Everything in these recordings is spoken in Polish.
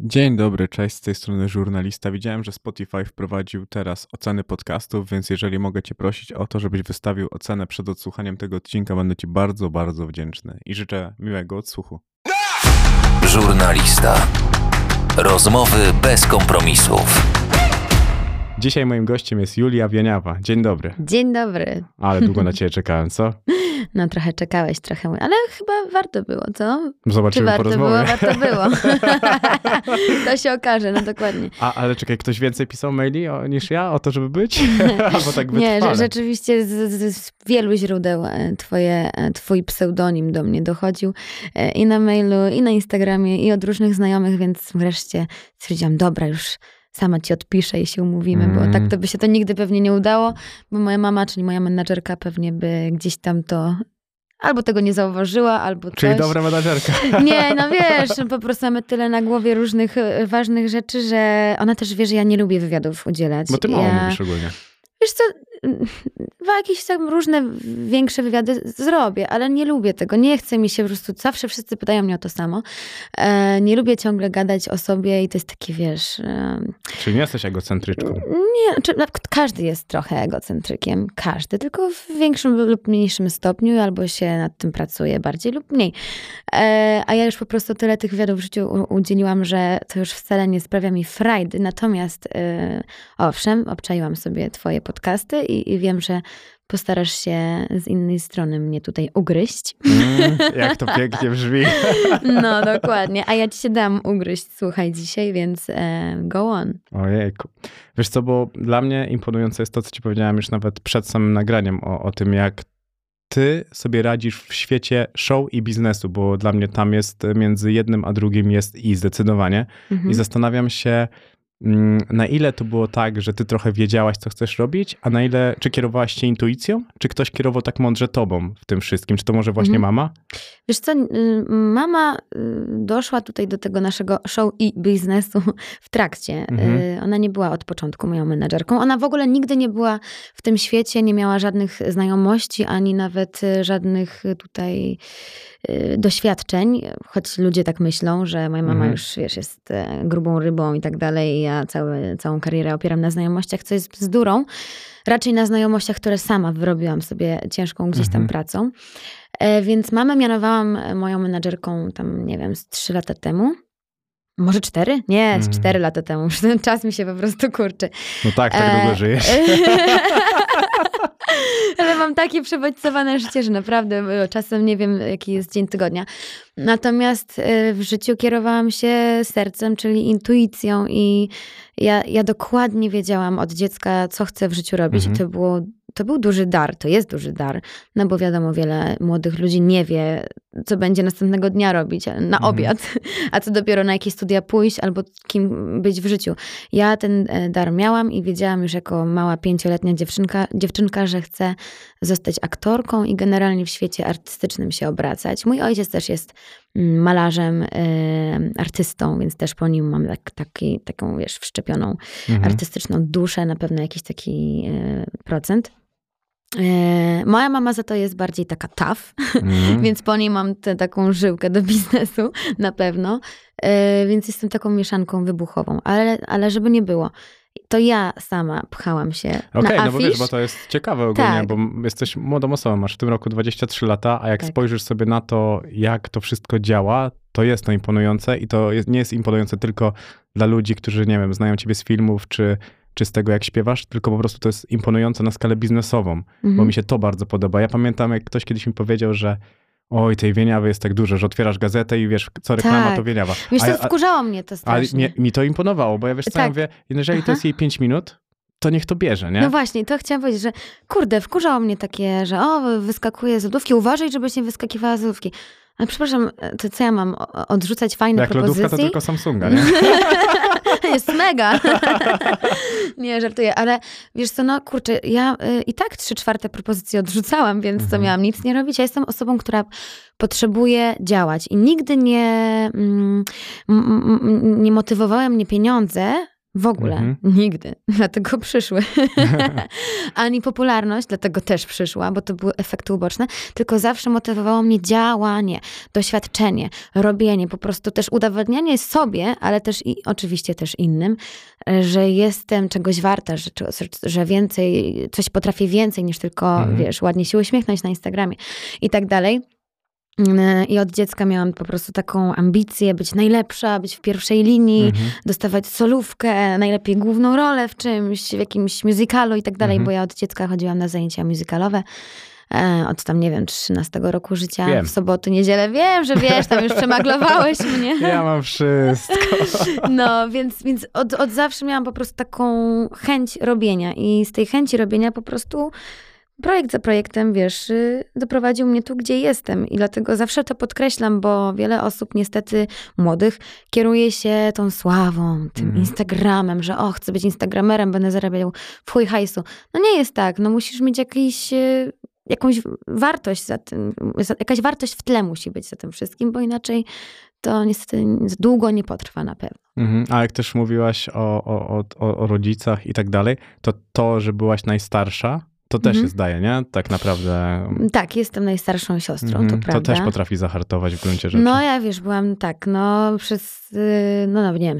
Dzień dobry, cześć, z tej strony żurnalista. Widziałem, że Spotify wprowadził teraz oceny podcastów, więc jeżeli mogę Cię prosić o to, żebyś wystawił ocenę przed odsłuchaniem tego odcinka, będę Ci bardzo, bardzo wdzięczny i życzę miłego odsłuchu. Żurnalista. Rozmowy bez kompromisów. Dzisiaj moim gościem jest Julia Wieniawa. Dzień dobry. Dzień dobry. Ale długo na Ciebie czekałem, co? No trochę czekałeś, trochę, ale chyba warto było, co? Zobaczymy Czy po warto było? rozmowie. Warto było. to się okaże, no dokładnie. A, ale czekaj, ktoś więcej pisał maili o, niż ja o to, żeby być? Albo tak Nie, że rzeczywiście z, z, z wielu źródeł e, twoje, e, twój pseudonim do mnie dochodził e, i na mailu, i na Instagramie, i od różnych znajomych, więc wreszcie stwierdziłam, dobra, już sama ci odpiszę i się umówimy, Mm. bo tak to by się to nigdy pewnie nie udało, bo moja mama, czyli moja menadżerka pewnie by gdzieś tam to albo tego nie zauważyła, albo Czyli coś. dobra menadżerka. Nie, no wiesz, no po prostu mamy tyle na głowie różnych e, ważnych rzeczy, że ona też wie, że ja nie lubię wywiadów udzielać. Bo ty mało ja... mówisz ogólnie. Wiesz co, jakieś tam różne większe wywiady zrobię, ale nie lubię tego. Nie chce mi się po prostu, zawsze wszyscy pytają mnie o to samo. E, nie lubię ciągle gadać o sobie i to jest takie, wiesz... E, Czyli nie jesteś egocentryczką. nie, czy, każdy jest trochę egocentrykiem, każdy, tylko w większym lub mniejszym stopniu, albo się nad tym pracuje bardziej lub mniej. E, a ja już po prostu tyle tych wywiadów w życiu udzieliłam, że to już wcale nie sprawia mi frajdy. Natomiast owszem, obczaiłam sobie twoje podcasty i, i wiem, że postarasz się z innej strony mnie tutaj ugryźć. Mm, jak to pięknie brzmi. No, dokładnie. A ja ci się dam ugryźć, słuchaj, dzisiaj, więc e, go on. Ojejku. Wiesz co, bo dla mnie imponujące jest to, co ci powiedziałem już nawet przed samym nagraniem o, o tym, jak ty sobie radzisz w świecie show i biznesu, bo dla mnie tam jest między jednym a drugim jest i zdecydowanie. Mhm. I zastanawiam się, na ile to było tak, że ty trochę wiedziałaś, co chcesz robić, a na ile, czy kierowałaś się intuicją, czy ktoś kierował tak mądrze tobą w tym wszystkim? Czy to może właśnie Mhm. mama? Wiesz co, y, mama y, doszła tutaj do tego naszego show i biznesu w trakcie. Mhm. Y, Ona nie była od początku moją menedżerką. Ona w ogóle nigdy nie była w tym świecie, nie miała żadnych znajomości, ani nawet żadnych tutaj doświadczeń, choć ludzie tak myślą, że moja mama Mhm. już, wiesz, jest e, grubą rybą i tak dalej i ja całe, całą karierę opieram na znajomościach, co jest bzdurą. Raczej na znajomościach, które sama wyrobiłam sobie ciężką gdzieś tam Mhm. pracą. E, Więc mamę mianowałam e, moją menadżerką tam, nie wiem, z trzy lata temu. Może cztery? Nie, z Mhm. cztery lata temu. Już ten czas mi się po prostu kurczy. No tak, tak E, długo żyjesz. Ale mam takie przebodźcowane życie, że naprawdę e, czasem nie wiem, jaki jest dzień tygodnia. Natomiast e, w życiu kierowałam się sercem, czyli intuicją i ja, ja dokładnie wiedziałam od dziecka, co chcę w życiu robić. Mhm. I to, było, to był duży dar, to jest duży dar, no bo wiadomo, wiele młodych ludzi nie wie, co będzie następnego dnia robić na Mhm. obiad, a co dopiero na jakie studia pójść albo kim być w życiu. Ja ten e, dar miałam i wiedziałam już jako mała pięcioletnia dziewczynka, dziewczynka, że chcę zostać aktorką i generalnie w świecie artystycznym się obracać. Mój ojciec też jest mm, malarzem, e, artystą, więc też po nim mam tak, taki, taką, wiesz, wszczepioną Mhm. artystyczną duszę, na pewno jakiś taki e, procent. E, moja mama za to jest bardziej taka tough, Mhm. więc po niej mam tę taką żyłkę do biznesu na pewno, e, więc jestem taką mieszanką wybuchową, ale, ale żeby nie było, to ja sama pchałam się Okej, na no bo wiesz, bo to jest ciekawe ogólnie, Tak. bo jesteś młodą osobą, masz w tym roku 23 lata, a jak Tak. spojrzysz sobie na to, jak to wszystko działa, to jest to imponujące i to jest, nie jest imponujące tylko dla ludzi, którzy, nie wiem, znają ciebie z filmów, czy, czy z tego, jak śpiewasz, tylko po prostu to jest imponujące na skalę biznesową, bo Mhm. mi się to bardzo podoba. Ja pamiętam, jak ktoś kiedyś mi powiedział, że oj, tej wieniawy jest tak dużo, że otwierasz gazetę i wiesz, co reklama, Tak. to wieniawa. Wiesz, to ja- wkurzało mnie to Ale strasznie. mnie, mi to imponowało, bo ja wiesz co, ja Tak. mówię, jeżeli to Aha. jest jej 5 minut, to niech to bierze, nie? No właśnie, to chciałam powiedzieć, że kurde, wkurzało mnie takie, że o, wyskakuje z lodówki, uważaj, żebyś nie wyskakiwała z lodówki. Ale przepraszam, to co ja mam, odrzucać fajne Jak propozycje? lodówka to tylko Samsunga, nie? jest mega. nie, żartuję, ale wiesz co, no kurczę, ja y, i tak trzy czwarte propozycje odrzucałam, więc co Mhm. miałam nic nie robić. Ja jestem osobą, która potrzebuje działać i nigdy nie, mm, nie motywowały mnie pieniądze, W ogóle. Mhm. Nigdy. Dlatego przyszły. Ani popularność, dlatego też przyszła, bo to były efekty uboczne. Tylko zawsze motywowało mnie działanie, doświadczenie, robienie, po prostu też udowadnianie sobie, ale też i oczywiście też innym, że jestem czegoś warta, że, że więcej, coś potrafię więcej niż tylko, Mhm. wiesz, ładnie się uśmiechnąć na Instagramie i tak dalej. Mm, I od dziecka miałam po prostu taką ambicję być najlepsza, być w pierwszej linii, Mhm. dostawać solówkę, najlepiej główną rolę w czymś, w jakimś musicalu i tak dalej, Mhm. bo ja od dziecka chodziłam na zajęcia musicalowe. E, od tam, nie wiem, 13 roku życia, Wiem. w soboty, niedzielę. Wiem, że wiesz, tam już przemaglowałeś mnie. Ja mam wszystko. No, więc, więc od, od zawsze miałam po prostu taką chęć robienia i z tej chęci robienia po prostu projekt za projektem, wiesz, y, doprowadził mnie tu, gdzie jestem i dlatego zawsze to podkreślam, bo wiele osób niestety młodych kieruje się tą sławą, tym Mhm. Instagramem, że o, chcę być Instagramerem, będę zarabiał w chuj hajsu. No nie jest tak, no musisz mieć jakiś, y, jakąś wartość za tym, jakaś wartość w tle musi być za tym wszystkim, bo inaczej to niestety długo nie potrwa na pewno. Mhm. A jak też mówiłaś o, o, o, o rodzicach i tak dalej, to to, że byłaś najstarsza, to też Mhm. jest daje, nie? Tak naprawdę. Tak, jestem najstarszą siostrą, Mhm. to prawda. też potrafi zahartować w gruncie rzeczy. No ja wiesz, byłam tak, no przez, y, no, no nie wiem,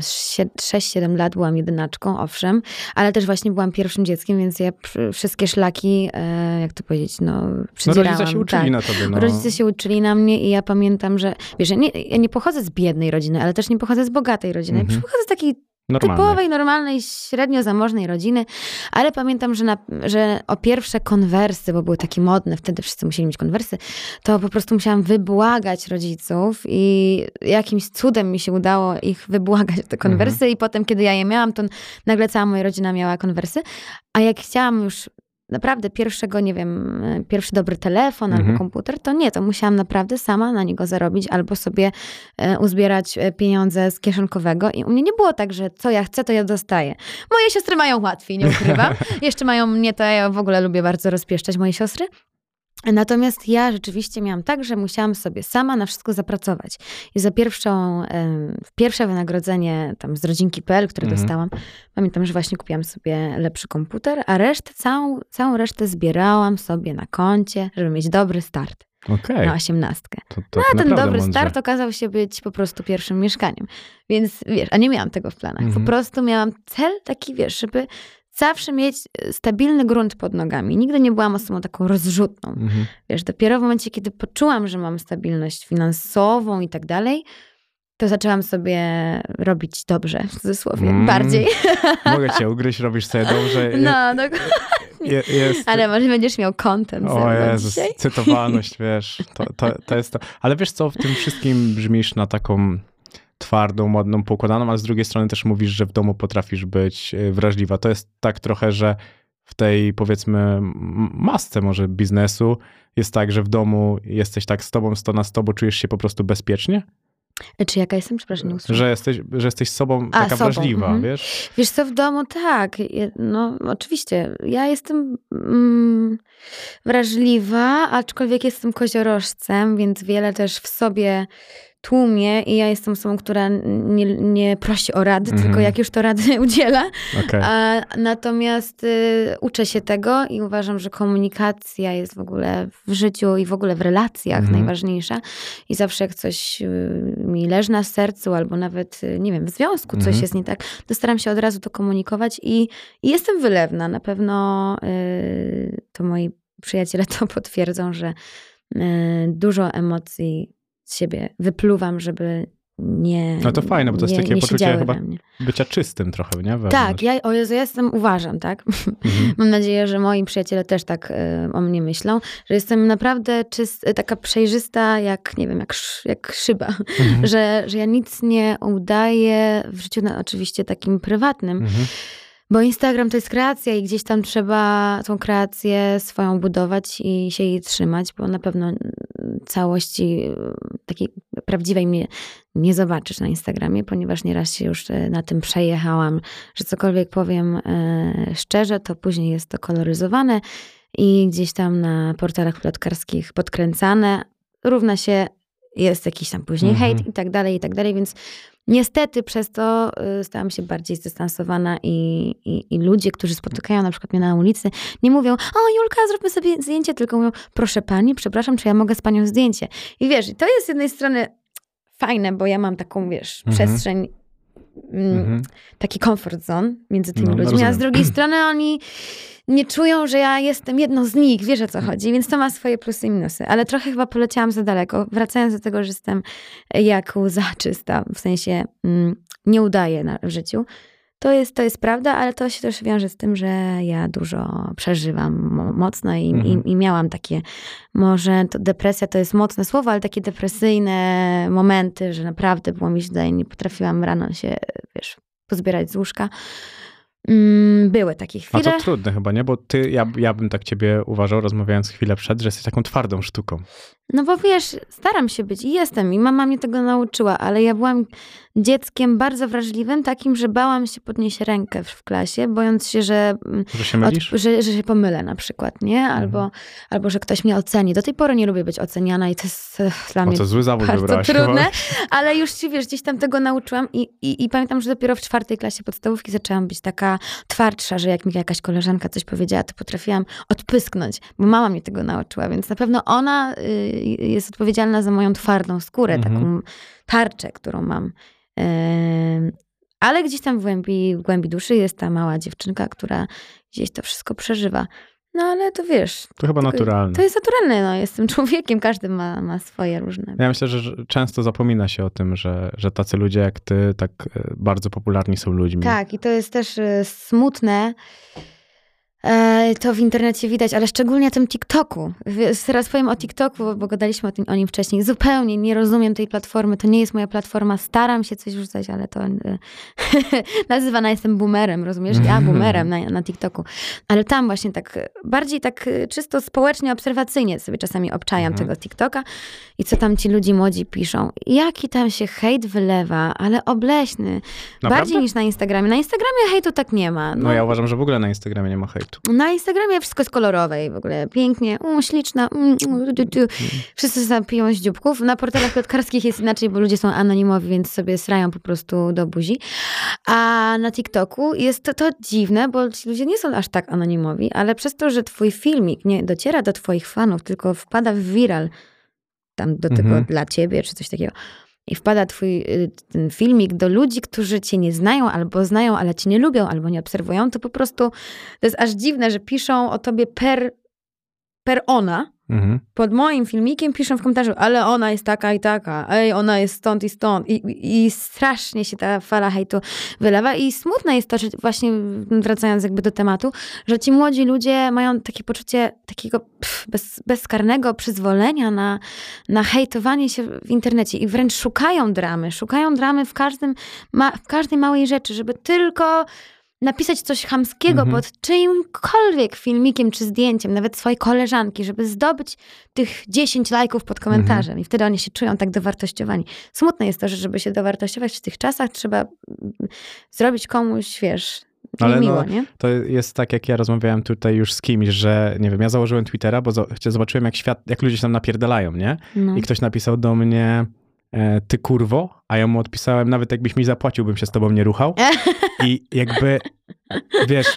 6-7 lat byłam jedynaczką, owszem, ale też właśnie byłam pierwszym dzieckiem, więc ja wszystkie szlaki, e, jak to powiedzieć, no no przedzierałam. rodzice się uczyli tak. na tobie. No. Rodzice się uczyli na mnie i ja pamiętam, że wiesz, ja nie, ja nie pochodzę z biednej rodziny, ale też nie pochodzę z bogatej rodziny. Mhm. Pochodzę z takiej Normalnie. typowej, normalnej, średnio zamożnej rodziny, ale pamiętam, że, na, że o pierwsze konwersy, bo były takie modne, wtedy wszyscy musieli mieć konwersy, to po prostu musiałam wybłagać rodziców i jakimś cudem mi się udało ich wybłagać te konwersy i potem, kiedy ja je miałam, to nagle cała moja rodzina miała konwersy, a jak chciałam już naprawdę pierwszego, nie wiem, pierwszy dobry telefon Mhm. albo komputer, to nie, to musiałam naprawdę sama na niego zarobić albo sobie e, uzbierać e, pieniądze z kieszonkowego i u mnie nie było tak, że co ja chcę, to ja dostaję. Moje siostry mają łatwiej, nie ukrywam. Jeszcze mają mnie, to ja w ogóle lubię bardzo rozpieszczać moje siostry. Natomiast ja rzeczywiście miałam tak, że musiałam sobie sama na wszystko zapracować. I za pierwszą, em, pierwsze wynagrodzenie tam z rodzinki.pl, które Mhm. dostałam, pamiętam, że właśnie kupiłam sobie lepszy komputer, a resztę, całą, całą resztę zbierałam sobie na koncie, żeby mieć dobry start Okej. na osiemnastkę. To, to No, a ten dobry mądrze. start okazał się być po prostu pierwszym mieszkaniem. Więc wiesz, a nie miałam tego w planach. Mhm. Po prostu miałam cel taki, wiesz, żeby zawsze mieć e, stabilny grunt pod nogami. Nigdy nie byłam osobą taką rozrzutną. Mhm. Wiesz, dopiero w momencie, kiedy poczułam, że mam stabilność finansową i tak dalej, to zaczęłam sobie robić dobrze, w cudzysłowie, Mm. bardziej. Mogę cię ugryźć, robisz sobie dobrze. No, je, jest, ale może będziesz miał content O Jezus, dzisiaj. cytowalność, wiesz, to, to, to jest to. Ale wiesz co, w tym wszystkim brzmisz na taką twardą, modną, poukładaną, a z drugiej strony też mówisz, że w domu potrafisz być y, wrażliwa. To jest tak trochę, że w tej powiedzmy masce może biznesu jest tak, że w domu jesteś tak z tobą 100 na 100, bo czujesz się po prostu bezpiecznie? Czy jaka jestem? Przepraszam, nie usłyszałam. Że jesteś, że jesteś sobą A, taka sobą, wrażliwa, mhm. wiesz? Wiesz co, w domu tak, no oczywiście. Ja jestem mm, wrażliwa, aczkolwiek jestem koziorożcem, więc wiele też w sobie tłumię i ja jestem osobą, która nie, nie prosi o rady, Mhm. tylko jak już to rady udziela. Okej. A, natomiast y, uczę się tego i uważam, że komunikacja jest w ogóle w życiu i w ogóle w relacjach Mhm. najważniejsza. I zawsze jak coś y, mi leży na sercu, albo nawet, y, nie wiem, w związku coś Mhm. jest nie tak, to staram się od razu to komunikować i, i jestem wylewna. Na pewno y, to moi przyjaciele to potwierdzą, że y, dużo emocji z siebie wypluwam, żeby nie. No to fajne, bo to jest nie, takie nie poczucie chyba. Bycia czystym trochę, nie? Wewnątrz. Tak, ja, o Jezu, ja jestem, uważam, tak? Mhm. Mam nadzieję, że moi przyjaciele też tak y, o mnie myślą, że jestem naprawdę czyst, taka przejrzysta jak, nie wiem, jak, jak szyba. Mhm. Że, że ja nic nie udaję w życiu, no, oczywiście takim prywatnym, Mhm. Bo Instagram to jest kreacja i gdzieś tam trzeba tą kreację swoją budować i się jej trzymać, bo na pewno mm, całości y, takiej prawdziwej mnie nie zobaczysz na Instagramie, ponieważ nieraz się już y, na tym przejechałam, że cokolwiek powiem y, szczerze, to później jest to koloryzowane i gdzieś tam na portalach plotkarskich podkręcane, równa się jest jakiś tam później Mhm. hejt i tak dalej, i tak dalej, więc Niestety przez to y, stałam się bardziej zdystansowana i, i, i ludzie, którzy spotykają na przykład mnie na ulicy, nie mówią, o Julka, zróbmy sobie zdjęcie, tylko mówią, proszę pani, przepraszam, czy ja mogę z panią zdjęcie? I wiesz, to jest z jednej strony fajne, bo ja mam taką, wiesz, Mhm. przestrzeń, Mhm. taki comfort zone między tymi No, ludźmi, a z drugiej strony oni nie czują, że ja jestem jedną z nich, wiesz o co Mhm. chodzi, więc to ma swoje plusy i minusy, ale trochę chyba poleciałam za daleko, wracając do tego, że jestem jak łza czysta, w sensie mm, nie udaję na, w życiu, to jest, to jest prawda, ale to się też wiąże z tym, że ja dużo przeżywam mo- mocno i, Mhm. i, i miałam takie, może to depresja to jest mocne słowo, ale takie depresyjne momenty, że naprawdę było mi źle i nie potrafiłam rano się, wiesz, pozbierać z łóżka. Mm, Były takie A chwile. to trudne chyba, nie? Bo ty, ja, ja bym tak ciebie uważał, rozmawiając chwilę przed, że jesteś taką twardą sztuką. No bo wiesz, staram się być i jestem i mama mnie tego nauczyła, ale ja byłam dzieckiem bardzo wrażliwym, takim, że bałam się podnieść rękę w, klasie, bojąc się, że, mm, Że się od, że, że się pomylę na przykład, nie? Albo, Mhm. albo że ktoś mnie oceni. Do tej pory nie lubię być oceniana i to jest e, dla O, mnie zły zawód bardzo wybrałaś trudne, chyba. ale już się, wiesz, gdzieś tam tego nauczyłam i, i, i pamiętam, że dopiero w czwartej klasie podstawówki zaczęłam być taka twardsza, że jak mi jakaś koleżanka coś powiedziała, to potrafiłam odpysknąć, bo mama mnie tego nauczyła, więc na pewno ona y, jest odpowiedzialna za moją twardą skórę, Mhm. taką tarczę, którą mam. Ale gdzieś tam w głębi, w głębi duszy jest ta mała dziewczynka, która gdzieś to wszystko przeżywa. No ale to wiesz, To chyba naturalne. to jest naturalne, no jestem człowiekiem, każdy ma, ma swoje różne. Ja myślę, że że często zapomina się o tym, że, że tacy ludzie jak ty tak e, bardzo popularni są ludźmi. Tak, i to jest też e, smutne. E, To w internecie widać, ale szczególnie na tym TikToku. Teraz powiem o TikToku, bo gadaliśmy o, tym, o nim wcześniej. Zupełnie nie rozumiem tej platformy. To nie jest moja platforma. Staram się coś rzucać, ale to e, nazywana jestem boomerem, rozumiesz? Ja boomerem na, na TikToku. Ale tam właśnie tak e, bardziej tak czysto społecznie, obserwacyjnie sobie czasami obczajam Mhm. tego TikToka i co tam ci ludzie młodzi piszą. Jaki tam się hejt wylewa, ale obleśny. Naprawdę? Bardziej niż na Instagramie. Na Instagramie hejtu tak nie ma. No ja uważam, że w ogóle na Instagramie nie ma hejtu. Na Instagramie wszystko jest kolorowe i w ogóle pięknie, u, śliczna, mm, mm, tu, tu. wszyscy piją z dzióbków. Na portalach plotkarskich jest inaczej, bo ludzie są anonimowi, więc sobie srają po prostu do buzi. A na TikToku jest to, to dziwne, bo ci ludzie nie są aż tak anonimowi, ale przez to, że twój filmik nie dociera do twoich fanów, tylko wpada w viral, tam do tego Mhm. dla ciebie, czy coś takiego, i wpada twój y, ten filmik do ludzi, którzy cię nie znają, albo znają, ale cię nie lubią, albo nie obserwują, to po prostu to jest aż dziwne, że piszą o tobie per, per ona. Mhm. Pod moim filmikiem piszą w komentarzu, ale ona jest taka i taka, ej, ona jest stąd i stąd. I, i, strasznie się ta fala hejtu wylewa. I smutne jest to, że właśnie wracając jakby do tematu, że ci młodzi ludzie mają takie poczucie takiego pff, bez, bezkarnego przyzwolenia na, na hejtowanie się w internecie i wręcz szukają dramy. Szukają dramy w, każdym, ma, w każdej małej rzeczy, żeby tylko napisać coś chamskiego Mhm. pod czyimkolwiek filmikiem czy zdjęciem, nawet swojej koleżanki, żeby zdobyć tych 10 lajków pod komentarzem Mhm. i wtedy oni się czują tak dowartościowani. Smutne jest to, że żeby się dowartościować w tych czasach, trzeba mm, zrobić komuś, wiesz, Ale niemiło, no, nie? To jest tak, jak ja rozmawiałem tutaj już z kimś, że nie wiem, ja założyłem Twittera, bo zo- zobaczyłem, jak świat, jak ludzie się tam napierdalają, nie? No. I ktoś napisał do mnie, ty kurwo, a ja mu odpisałem, nawet jakbyś mi zapłacił, bym się z tobą nie ruchał. I jakby, wiesz,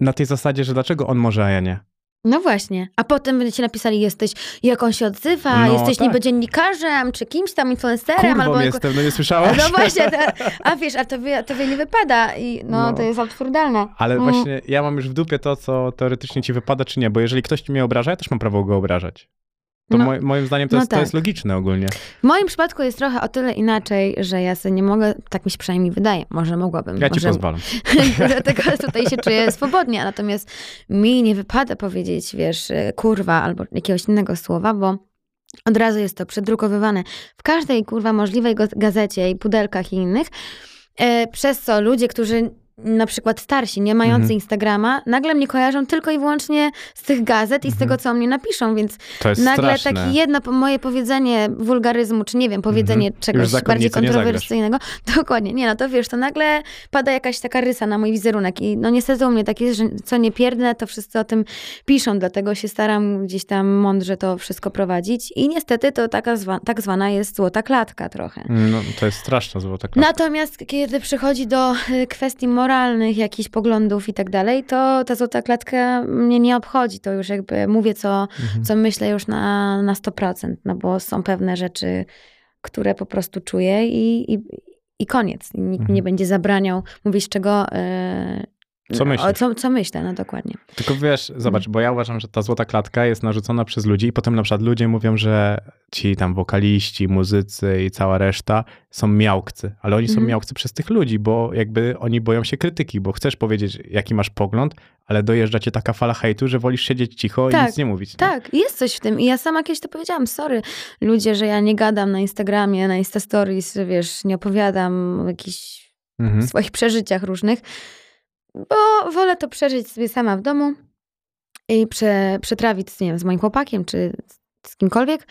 na tej zasadzie, że dlaczego on może, a ja nie? No właśnie. A potem będziecie napisali, jesteś, jak on się odzywa, No jesteś tak. niby dziennikarzem, czy kimś tam influencerem, Kurwą albo... jestem, no nie słyszałeś? No właśnie, te, a wiesz, a tobie, tobie nie wypada i no, No. to jest absurdalne. Ale Mm. właśnie ja mam już w dupie to, co teoretycznie ci wypada, czy nie, bo jeżeli ktoś mnie obraża, ja też mam prawo go obrażać. To No. moj- moim zdaniem to, No jest, to tak. jest logiczne ogólnie. W moim przypadku jest trochę o tyle inaczej, że ja sobie nie mogę, tak mi się przynajmniej wydaje, może mogłabym. Ja ci może, pozwalam. Dlatego tutaj się czuję swobodnie, natomiast mi nie wypada powiedzieć, wiesz, kurwa albo jakiegoś innego słowa, bo od razu jest to przedrukowywane w każdej kurwa możliwej gazecie i pudelkach i innych, e, przez co ludzie, którzy na przykład starsi, nie mający Mhm. Instagrama, nagle mnie kojarzą tylko i wyłącznie z tych gazet i z tego, co o mnie napiszą, więc nagle straszne. takie jedno moje powiedzenie wulgaryzmu, czy nie wiem, powiedzenie Mhm. Czegoś bardziej kontrowersyjnego. Dokładnie, nie, no to wiesz, to nagle pada jakaś taka rysa na mój wizerunek i no niestety u mnie tak jest, że co nie pierdnę, to wszyscy o tym piszą, dlatego się staram gdzieś tam mądrze to wszystko prowadzić i niestety to taka zwa, tak zwana jest złota klatka trochę. No, to jest straszna złota klatka. Natomiast kiedy przychodzi do y, kwestii moralnych, jakichś poglądów i tak dalej, to ta złota klatka mnie nie obchodzi. To już jakby mówię, co, Mhm. co myślę już na, na 100%, no bo są pewne rzeczy, które po prostu czuję i, i, i koniec. Nikt mi nie Mhm. będzie zabraniał mówić, czego... y, Co o, myślisz? co, co myślę, no dokładnie. Tylko wiesz, zobacz, bo ja uważam, że ta złota klatka jest narzucona przez ludzi i potem na przykład ludzie mówią, że ci tam wokaliści, muzycy i cała reszta są miałkcy, ale oni są Mhm. miałkcy przez tych ludzi, bo jakby oni boją się krytyki, bo chcesz powiedzieć, jaki masz pogląd, ale dojeżdża cię taka fala hejtu, że wolisz siedzieć cicho i Tak, nic nie mówić. nie? Tak, jest coś w tym. I ja sama kiedyś to powiedziałam, sorry, ludzie, że ja nie gadam na Instagramie, na Insta Stories, wiesz, nie opowiadam o jakichś Mhm. swoich przeżyciach różnych, bo wolę to przeżyć sobie sama w domu i prze, przetrawić nie wiem, z moim chłopakiem czy z kimkolwiek,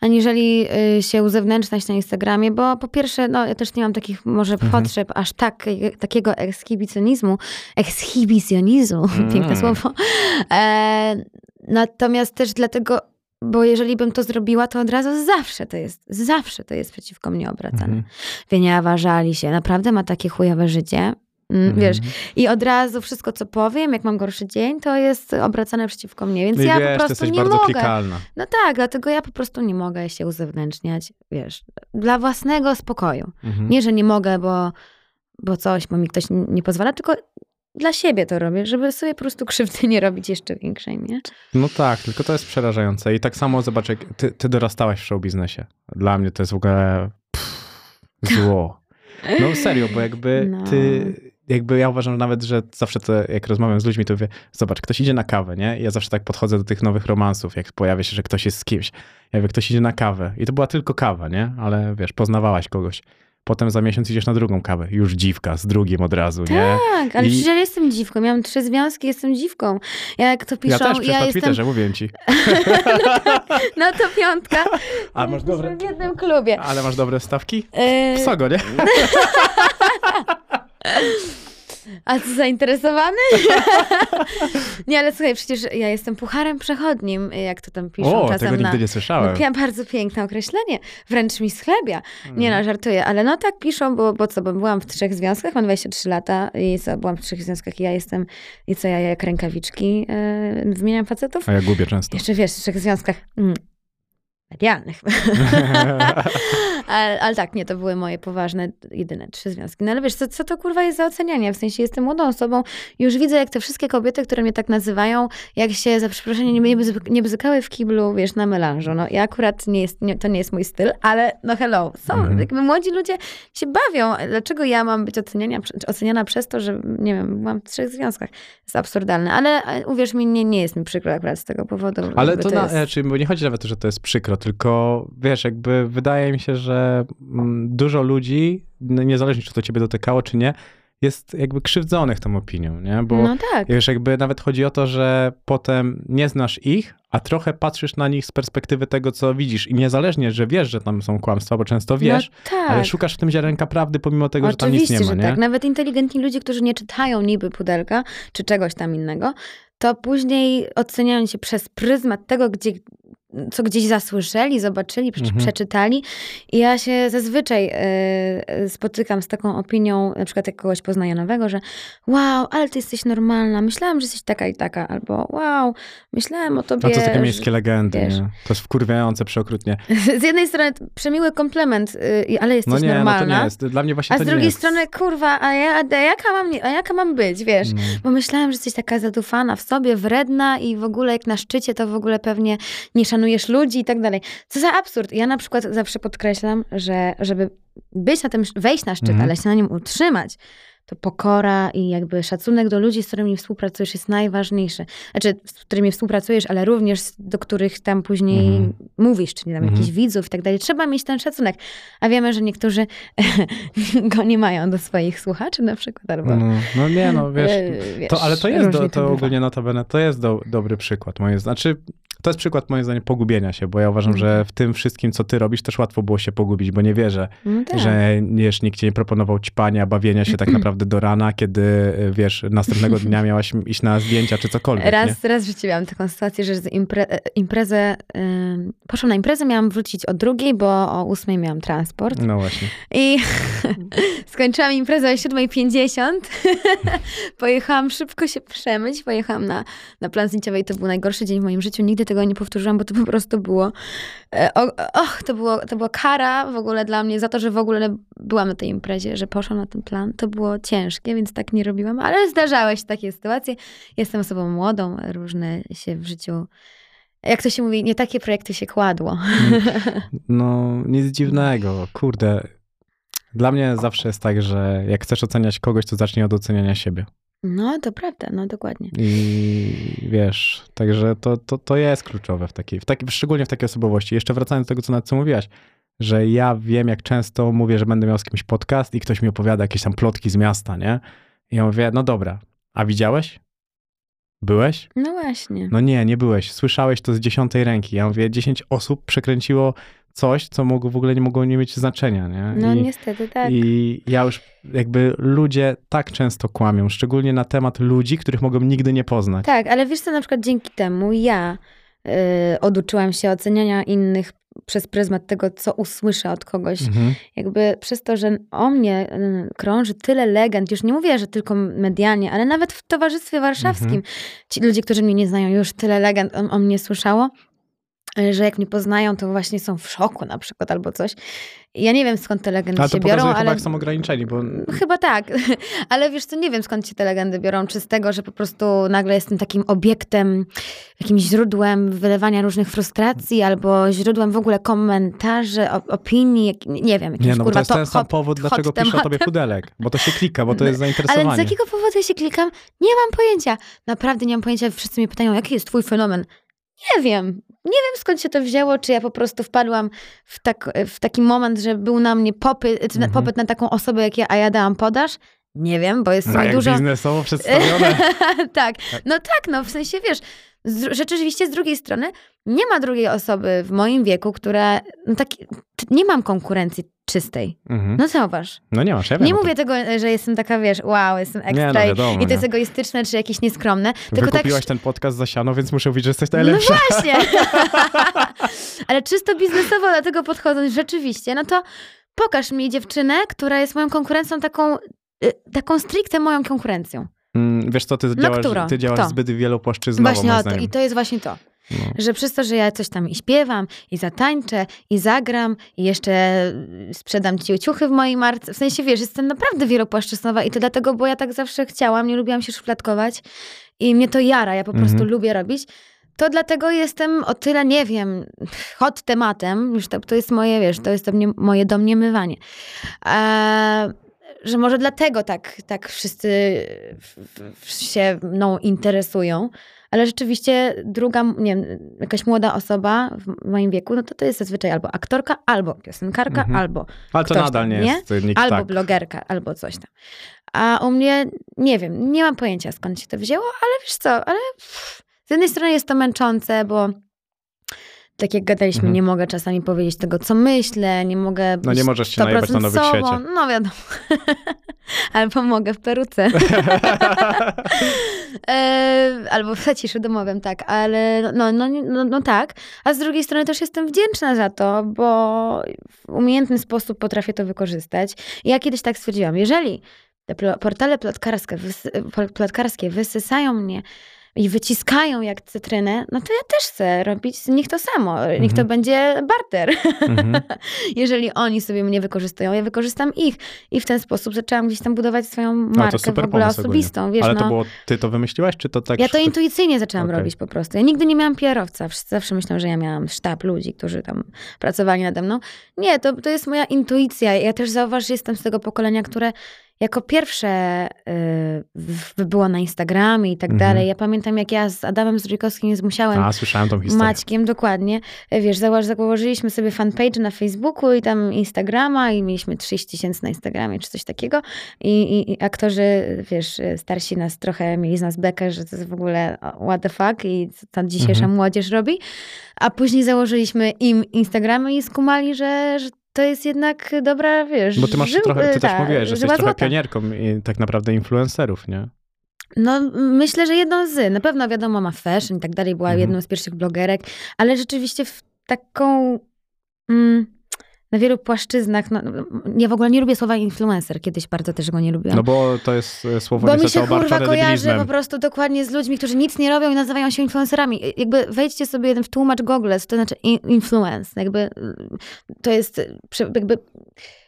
aniżeli y, się uzewnętrzniać na Instagramie, bo po pierwsze, no ja też nie mam takich może Mhm. potrzeb aż tak, takiego ekshibicjonizmu, ekshibicjonizmu, piękne Mm. słowo. E, natomiast też dlatego, bo jeżeli bym to zrobiła, to od razu zawsze to jest, zawsze to jest przeciwko mnie obracane. Mhm. Wieniawa żali się, naprawdę ma takie chujowe życie. Mm, Wiesz, Mhm. i od razu wszystko, co powiem, jak mam gorszy dzień, to jest obracane przeciwko mnie, więc No ja wiesz, po prostu nie mogę. klikalna. No tak, dlatego ja po prostu nie mogę się uzewnętrzniać, wiesz, dla własnego spokoju. Mhm. Nie, że nie mogę, bo, bo coś, bo mi ktoś nie pozwala, tylko dla siebie to robię, żeby sobie po prostu krzywdy nie robić jeszcze większej, nie? No tak, tylko to jest przerażające. I tak samo zobacz, jak ty, ty dorastałaś w show biznesie. Dla mnie to jest w ogóle pff, zło. No serio, bo jakby No. ty, jakby ja uważam nawet, że zawsze to, jak rozmawiam z ludźmi, to mówię, zobacz, ktoś idzie na kawę, nie? I ja zawsze tak podchodzę do tych nowych romansów, jak pojawia się, że ktoś jest z kimś. Ja mówię, ktoś idzie na kawę. I to była tylko kawa, nie? Ale wiesz, poznawałaś kogoś. Potem za miesiąc idziesz na drugą kawę. Już dziwka, z drugim od razu, nie? Tak, ale I- przecież ja jestem dziwką, miałam trzy związki, jestem dziwką. Ja jak to piszą, Ja też, ja na jestem, Twitterze, mówię ci. no to piątka. A masz dobre, w jednym klubie. ale masz dobre stawki? Yy, Sogo, nie? A ty zainteresowany? nie, ale słuchaj, przecież ja jestem pucharem przechodnim, jak to tam piszą O, czasem tego na... nigdy nie słyszałem. No, bardzo piękne określenie, wręcz mi schlebia. Nie Mhm. no, żartuję, ale no tak piszą, bo, bo co, bo byłam w trzech związkach, mam 23 lata i co, byłam w trzech związkach i ja jestem, i co, ja jak rękawiczki yy, wymieniam facetów? A ja gubię często. Jeszcze wiesz, w trzech związkach mm, medialnych. ale, ale tak, nie, to były moje poważne, jedyne trzy związki. No ale wiesz, co, co to kurwa jest za ocenianie? W sensie jestem młodą osobą, już widzę, jak te wszystkie kobiety, które mnie tak nazywają, jak się za przeproszeniem nie, nie, bzy- nie bzykały w kiblu, wiesz, na melanżu. No ja akurat nie jest, nie, to nie jest mój styl, ale no hello, są, Mhm. jakby młodzi ludzie się bawią. Dlaczego ja mam być oceniania, oceniana przez to, że, nie wiem, byłam w trzech związkach? jest absurdalne, ale e, uwierz mi, nie, nie jest mi przykro akurat z tego powodu. Ale jakby to, na, jest... znaczy, bo nie chodzi nawet o to, że to jest przykro, tylko wiesz, jakby wydaje mi się, że mm, dużo ludzi, no, niezależnie czy to ciebie dotykało, czy nie, jest jakby krzywdzonych tą opinią, nie? Bo No tak. wiesz, jakby nawet chodzi o to, że potem nie znasz ich, a trochę patrzysz na nich z perspektywy tego, co widzisz i niezależnie, że wiesz, że tam są kłamstwa, bo często wiesz, no tak. ale szukasz w tym ziarenka prawdy, pomimo tego, że tam nic Oczywiście, nie ma, że nie? tak. Nawet inteligentni ludzie, którzy nie czytają niby pudelka, czy czegoś tam innego, to później oceniają się przez pryzmat tego, gdzie, co gdzieś zasłyszeli, zobaczyli, Mhm. przeczytali. I ja się zazwyczaj y, spotykam z taką opinią, na przykład jak kogoś poznaję nowego, że wow, ale ty jesteś normalna, myślałam, że jesteś taka i taka, albo wow, myślałam o tobie. A to takie miejskie legendy, wiesz. nie? To jest wkurwiające przeokrutnie. Z jednej strony przemiły komplement, y, ale jesteś No nie, normalna. no to nie jest. Dla mnie właśnie A to z nie drugiej jest. strony, kurwa, a, ja, a, jaka mam, a jaka mam być, wiesz? No. Bo myślałam, że jesteś taka zadufana w sobie, wredna i w ogóle jak na szczycie, to w ogóle pewnie nie szanujesz ludzi i tak dalej. Co za absurd. Ja na przykład zawsze podkreślam, że żeby być na tym, wejść na szczyt, Mhm. ale się na nim utrzymać, to pokora i jakby szacunek do ludzi, z którymi współpracujesz jest najważniejszy. Znaczy, z którymi współpracujesz, ale również do których tam później Mhm. mówisz, czyli tam Mhm. jakichś widzów i tak dalej. Trzeba mieć ten szacunek. A wiemy, że niektórzy go nie mają do swoich słuchaczy na przykład, albo... No, no nie, no wiesz, e, wiesz, To, ale to jest, do, to bywa. ogólnie notabene, to jest do, dobry przykład. Moje, znaczy, to jest przykład moim zdaniem pogubienia się, bo ja uważam, Mhm. że w tym wszystkim, co ty robisz, też łatwo było się pogubić, bo nie wierzę, No tak. że wiesz, nikt ci nie proponował ćpania, bawienia się tak naprawdę do rana, kiedy wiesz, następnego dnia miałaś iść na zdjęcia czy cokolwiek. nie? Raz, raz w życiu miałam taką sytuację, że impre, e, imprezę, ym, poszłam na imprezę, miałam wrócić o drugiej, bo o ósmej miałam transport. No właśnie. I skończyłam imprezę o 7.50. Pojechałam szybko się przemyć, pojechałam na, na plan zdjęciowy i to był najgorszy dzień w moim życiu. Nigdy tego nie powtórzyłam, bo to po prostu było, e, o, och, to, było to była kara w ogóle dla mnie za to, że w ogóle byłam na tej imprezie, że poszłam na ten plan. To było ciężkie, więc tak nie robiłam, ale zdarzały się takie sytuacje. Jestem osobą młodą, różne się w życiu, jak to się mówi, nie takie projekty się kładło. No, nic dziwnego, kurde. Dla mnie zawsze jest tak, że jak chcesz oceniać kogoś, to zacznij od oceniania siebie. No, to prawda, no dokładnie. I wiesz, także to, to, to jest kluczowe w takiej, w takiej, szczególnie w takiej osobowości. Jeszcze wracając do tego, co, na co mówiłaś, że ja wiem, jak często mówię, że będę miał z kimś podcast i ktoś mi opowiada jakieś tam plotki z miasta, nie? I ja mówię, no dobra, a widziałeś? Byłeś? No właśnie. No nie, nie byłeś. Słyszałeś to z dziesiątej ręki. Ja mówię, 10 osób przekręciło coś, co mogło, w ogóle nie mogło nie mieć znaczenia, nie? No I, niestety tak. I ja już jakby ludzie tak często kłamią, szczególnie na temat ludzi, których mogą nigdy nie poznać. Tak, ale wiesz co, na przykład dzięki temu ja y, oduczyłam się oceniania innych przez pryzmat tego, co usłyszę od kogoś. Mhm. Jakby przez to, że o mnie krąży tyle legend, już nie mówię, że tylko medialnie, ale nawet w towarzystwie warszawskim. Mhm. Ci ludzie, którzy mnie nie znają, już tyle legend o, o mnie słyszało, że jak mnie poznają, to właśnie są w szoku na przykład albo coś. Ja nie wiem, skąd te legendy Ale to się biorą, chyba, ale... jak są ograniczeni, bo Chyba tak, ale wiesz co, nie wiem skąd się te legendy biorą, czy z tego, że po prostu nagle jestem takim obiektem, jakimś źródłem wylewania różnych frustracji, albo źródłem w ogóle komentarzy, op- opinii, jak, nie wiem, jakimś nie, no kurwa to jest ten sam hot- powód, dlaczego piszę o tobie pudelek, bo to się klika, bo to jest Ale zainteresowanie. z jakiego powodu ja się klikam? Nie mam pojęcia. Naprawdę nie mam pojęcia. Wszyscy mnie pytają, jaki jest twój fenomen? Nie wiem. Nie wiem skąd się to wzięło, czy ja po prostu wpadłam w, tak, w taki moment, że był na mnie popyt, Mhm. popyt na taką osobę jak ja, a ja dałam podaż. Nie wiem, bo jest No no, jak dużo... biznesowo przedstawione. tak, no tak, no w sensie wiesz, z, rzeczywiście z drugiej strony nie ma drugiej osoby w moim wieku, która, no tak, nie mam konkurencji czystej. Mhm. No zauważ. No nie masz, ja wiem. Nie mówię tego, że jestem taka, wiesz, wow, jestem Nie, no ekstra i- wiadomo, i to jest nie. egoistyczne, czy jakieś nieskromne. Tylko tak Wykupiłaś ten podcast za siano, więc muszę mówić, że jesteś najlepsza. no właśnie. Ale czysto biznesowo do tego podchodząc rzeczywiście, no to pokaż mi dziewczynę, która jest moją konkurencją taką, y, taką stricte moją konkurencją. Mm, Wiesz co, ty działasz, ty działasz Kto? zbyt wielopłaszczyznowo, Właśnie o to. I to jest właśnie to. No. Że przez to, że ja coś tam i śpiewam, i zatańczę, i zagram, i jeszcze sprzedam ci ciuchy w mojej marce. W sensie, wiesz, jestem naprawdę wielopłaszczyznowa i to dlatego, bo ja tak zawsze chciałam, nie lubiłam się szufladkować i mnie to jara, ja po prostu Mhm. lubię robić. To dlatego jestem o tyle, nie wiem, hot tematem, już to, to jest moje, wiesz, to jest to mnie, moje domniemywanie. E, że może dlatego tak, tak wszyscy się mną interesują. Ale rzeczywiście druga, nie wiem, jakaś młoda osoba w moim wieku, no to to jest zazwyczaj albo aktorka, albo piosenkarka, Mhm. albo, Ale to nadal tam, nie? jest nikt albo tak. blogerka, albo coś tam. A u mnie, nie wiem, nie mam pojęcia skąd się to wzięło, ale wiesz co, ale pff, z jednej strony jest to męczące, bo tak jak gadaliśmy, Mhm. nie mogę czasami powiedzieć tego, co myślę, nie mogę być No nie możesz się najebać na nowych sobą. świecie. No wiadomo. Albo mogę w peruce. E, Albo w zaciszu domowym, tak, ale no, no, no, no, no tak. A z drugiej strony też jestem wdzięczna za to, bo w umiejętny sposób potrafię to wykorzystać. Ja kiedyś tak stwierdziłam, jeżeli te portale plotkarskie, wysy, plotkarskie wysysają mnie i wyciskają jak cytrynę, no to ja też chcę robić z nich to samo. Niech to Mhm. będzie barter. Mhm. Jeżeli oni sobie mnie wykorzystują, ja wykorzystam ich. I w ten sposób zaczęłam gdzieś tam budować swoją markę w ogóle osobistą. Wiesz, Ale no. to było, ty to wymyśliłaś, czy to tak? Ja to intuicyjnie zaczęłam Okej. robić po prostu. Ja nigdy nie miałam PR-owca. Zawsze myślą, że ja miałam sztab ludzi, którzy tam pracowali nade mną. Nie, to, to jest moja intuicja. Ja też zauważ, że jestem z tego pokolenia, które jako pierwsze y, było na Instagramie i tak Mhm. dalej. Ja pamiętam, jak ja z Adamem Zdrójkowskim zmusiałem A, słyszałem tą historię. Maćkiem, dokładnie. Wiesz, zało- założyliśmy sobie fanpage na Facebooku i tam Instagrama i mieliśmy 30 tysięcy na Instagramie czy coś takiego. I, i, I aktorzy, wiesz, starsi nas trochę mieli z nas bekę, że to jest w ogóle what the fuck i co ta dzisiejsza Mhm. młodzież robi. A później założyliśmy im Instagramy i skumali, że, że to jest jednak dobra, wiesz, Bo ty masz żył- trochę, ty też ta, mówiłeś, że jesteś trochę złota. pionierką i tak naprawdę influencerów, nie? No, myślę, że jedną z. Na pewno wiadomo, ma fashion i tak dalej, była Mhm. jedną z pierwszych blogerek, ale rzeczywiście w taką. Mm, na wielu płaszczyznach. No, ja w ogóle nie lubię słowa influencer. Kiedyś bardzo też go nie lubiłam. No bo to jest e, słowo Bo mi się kurwa kojarzy po prostu dokładnie z ludźmi, którzy nic nie robią i nazywają się influencerami. Jakby wejdźcie sobie jeden w tłumacz Google, co to znaczy in- influence. Jakby y, to jest prze- jakby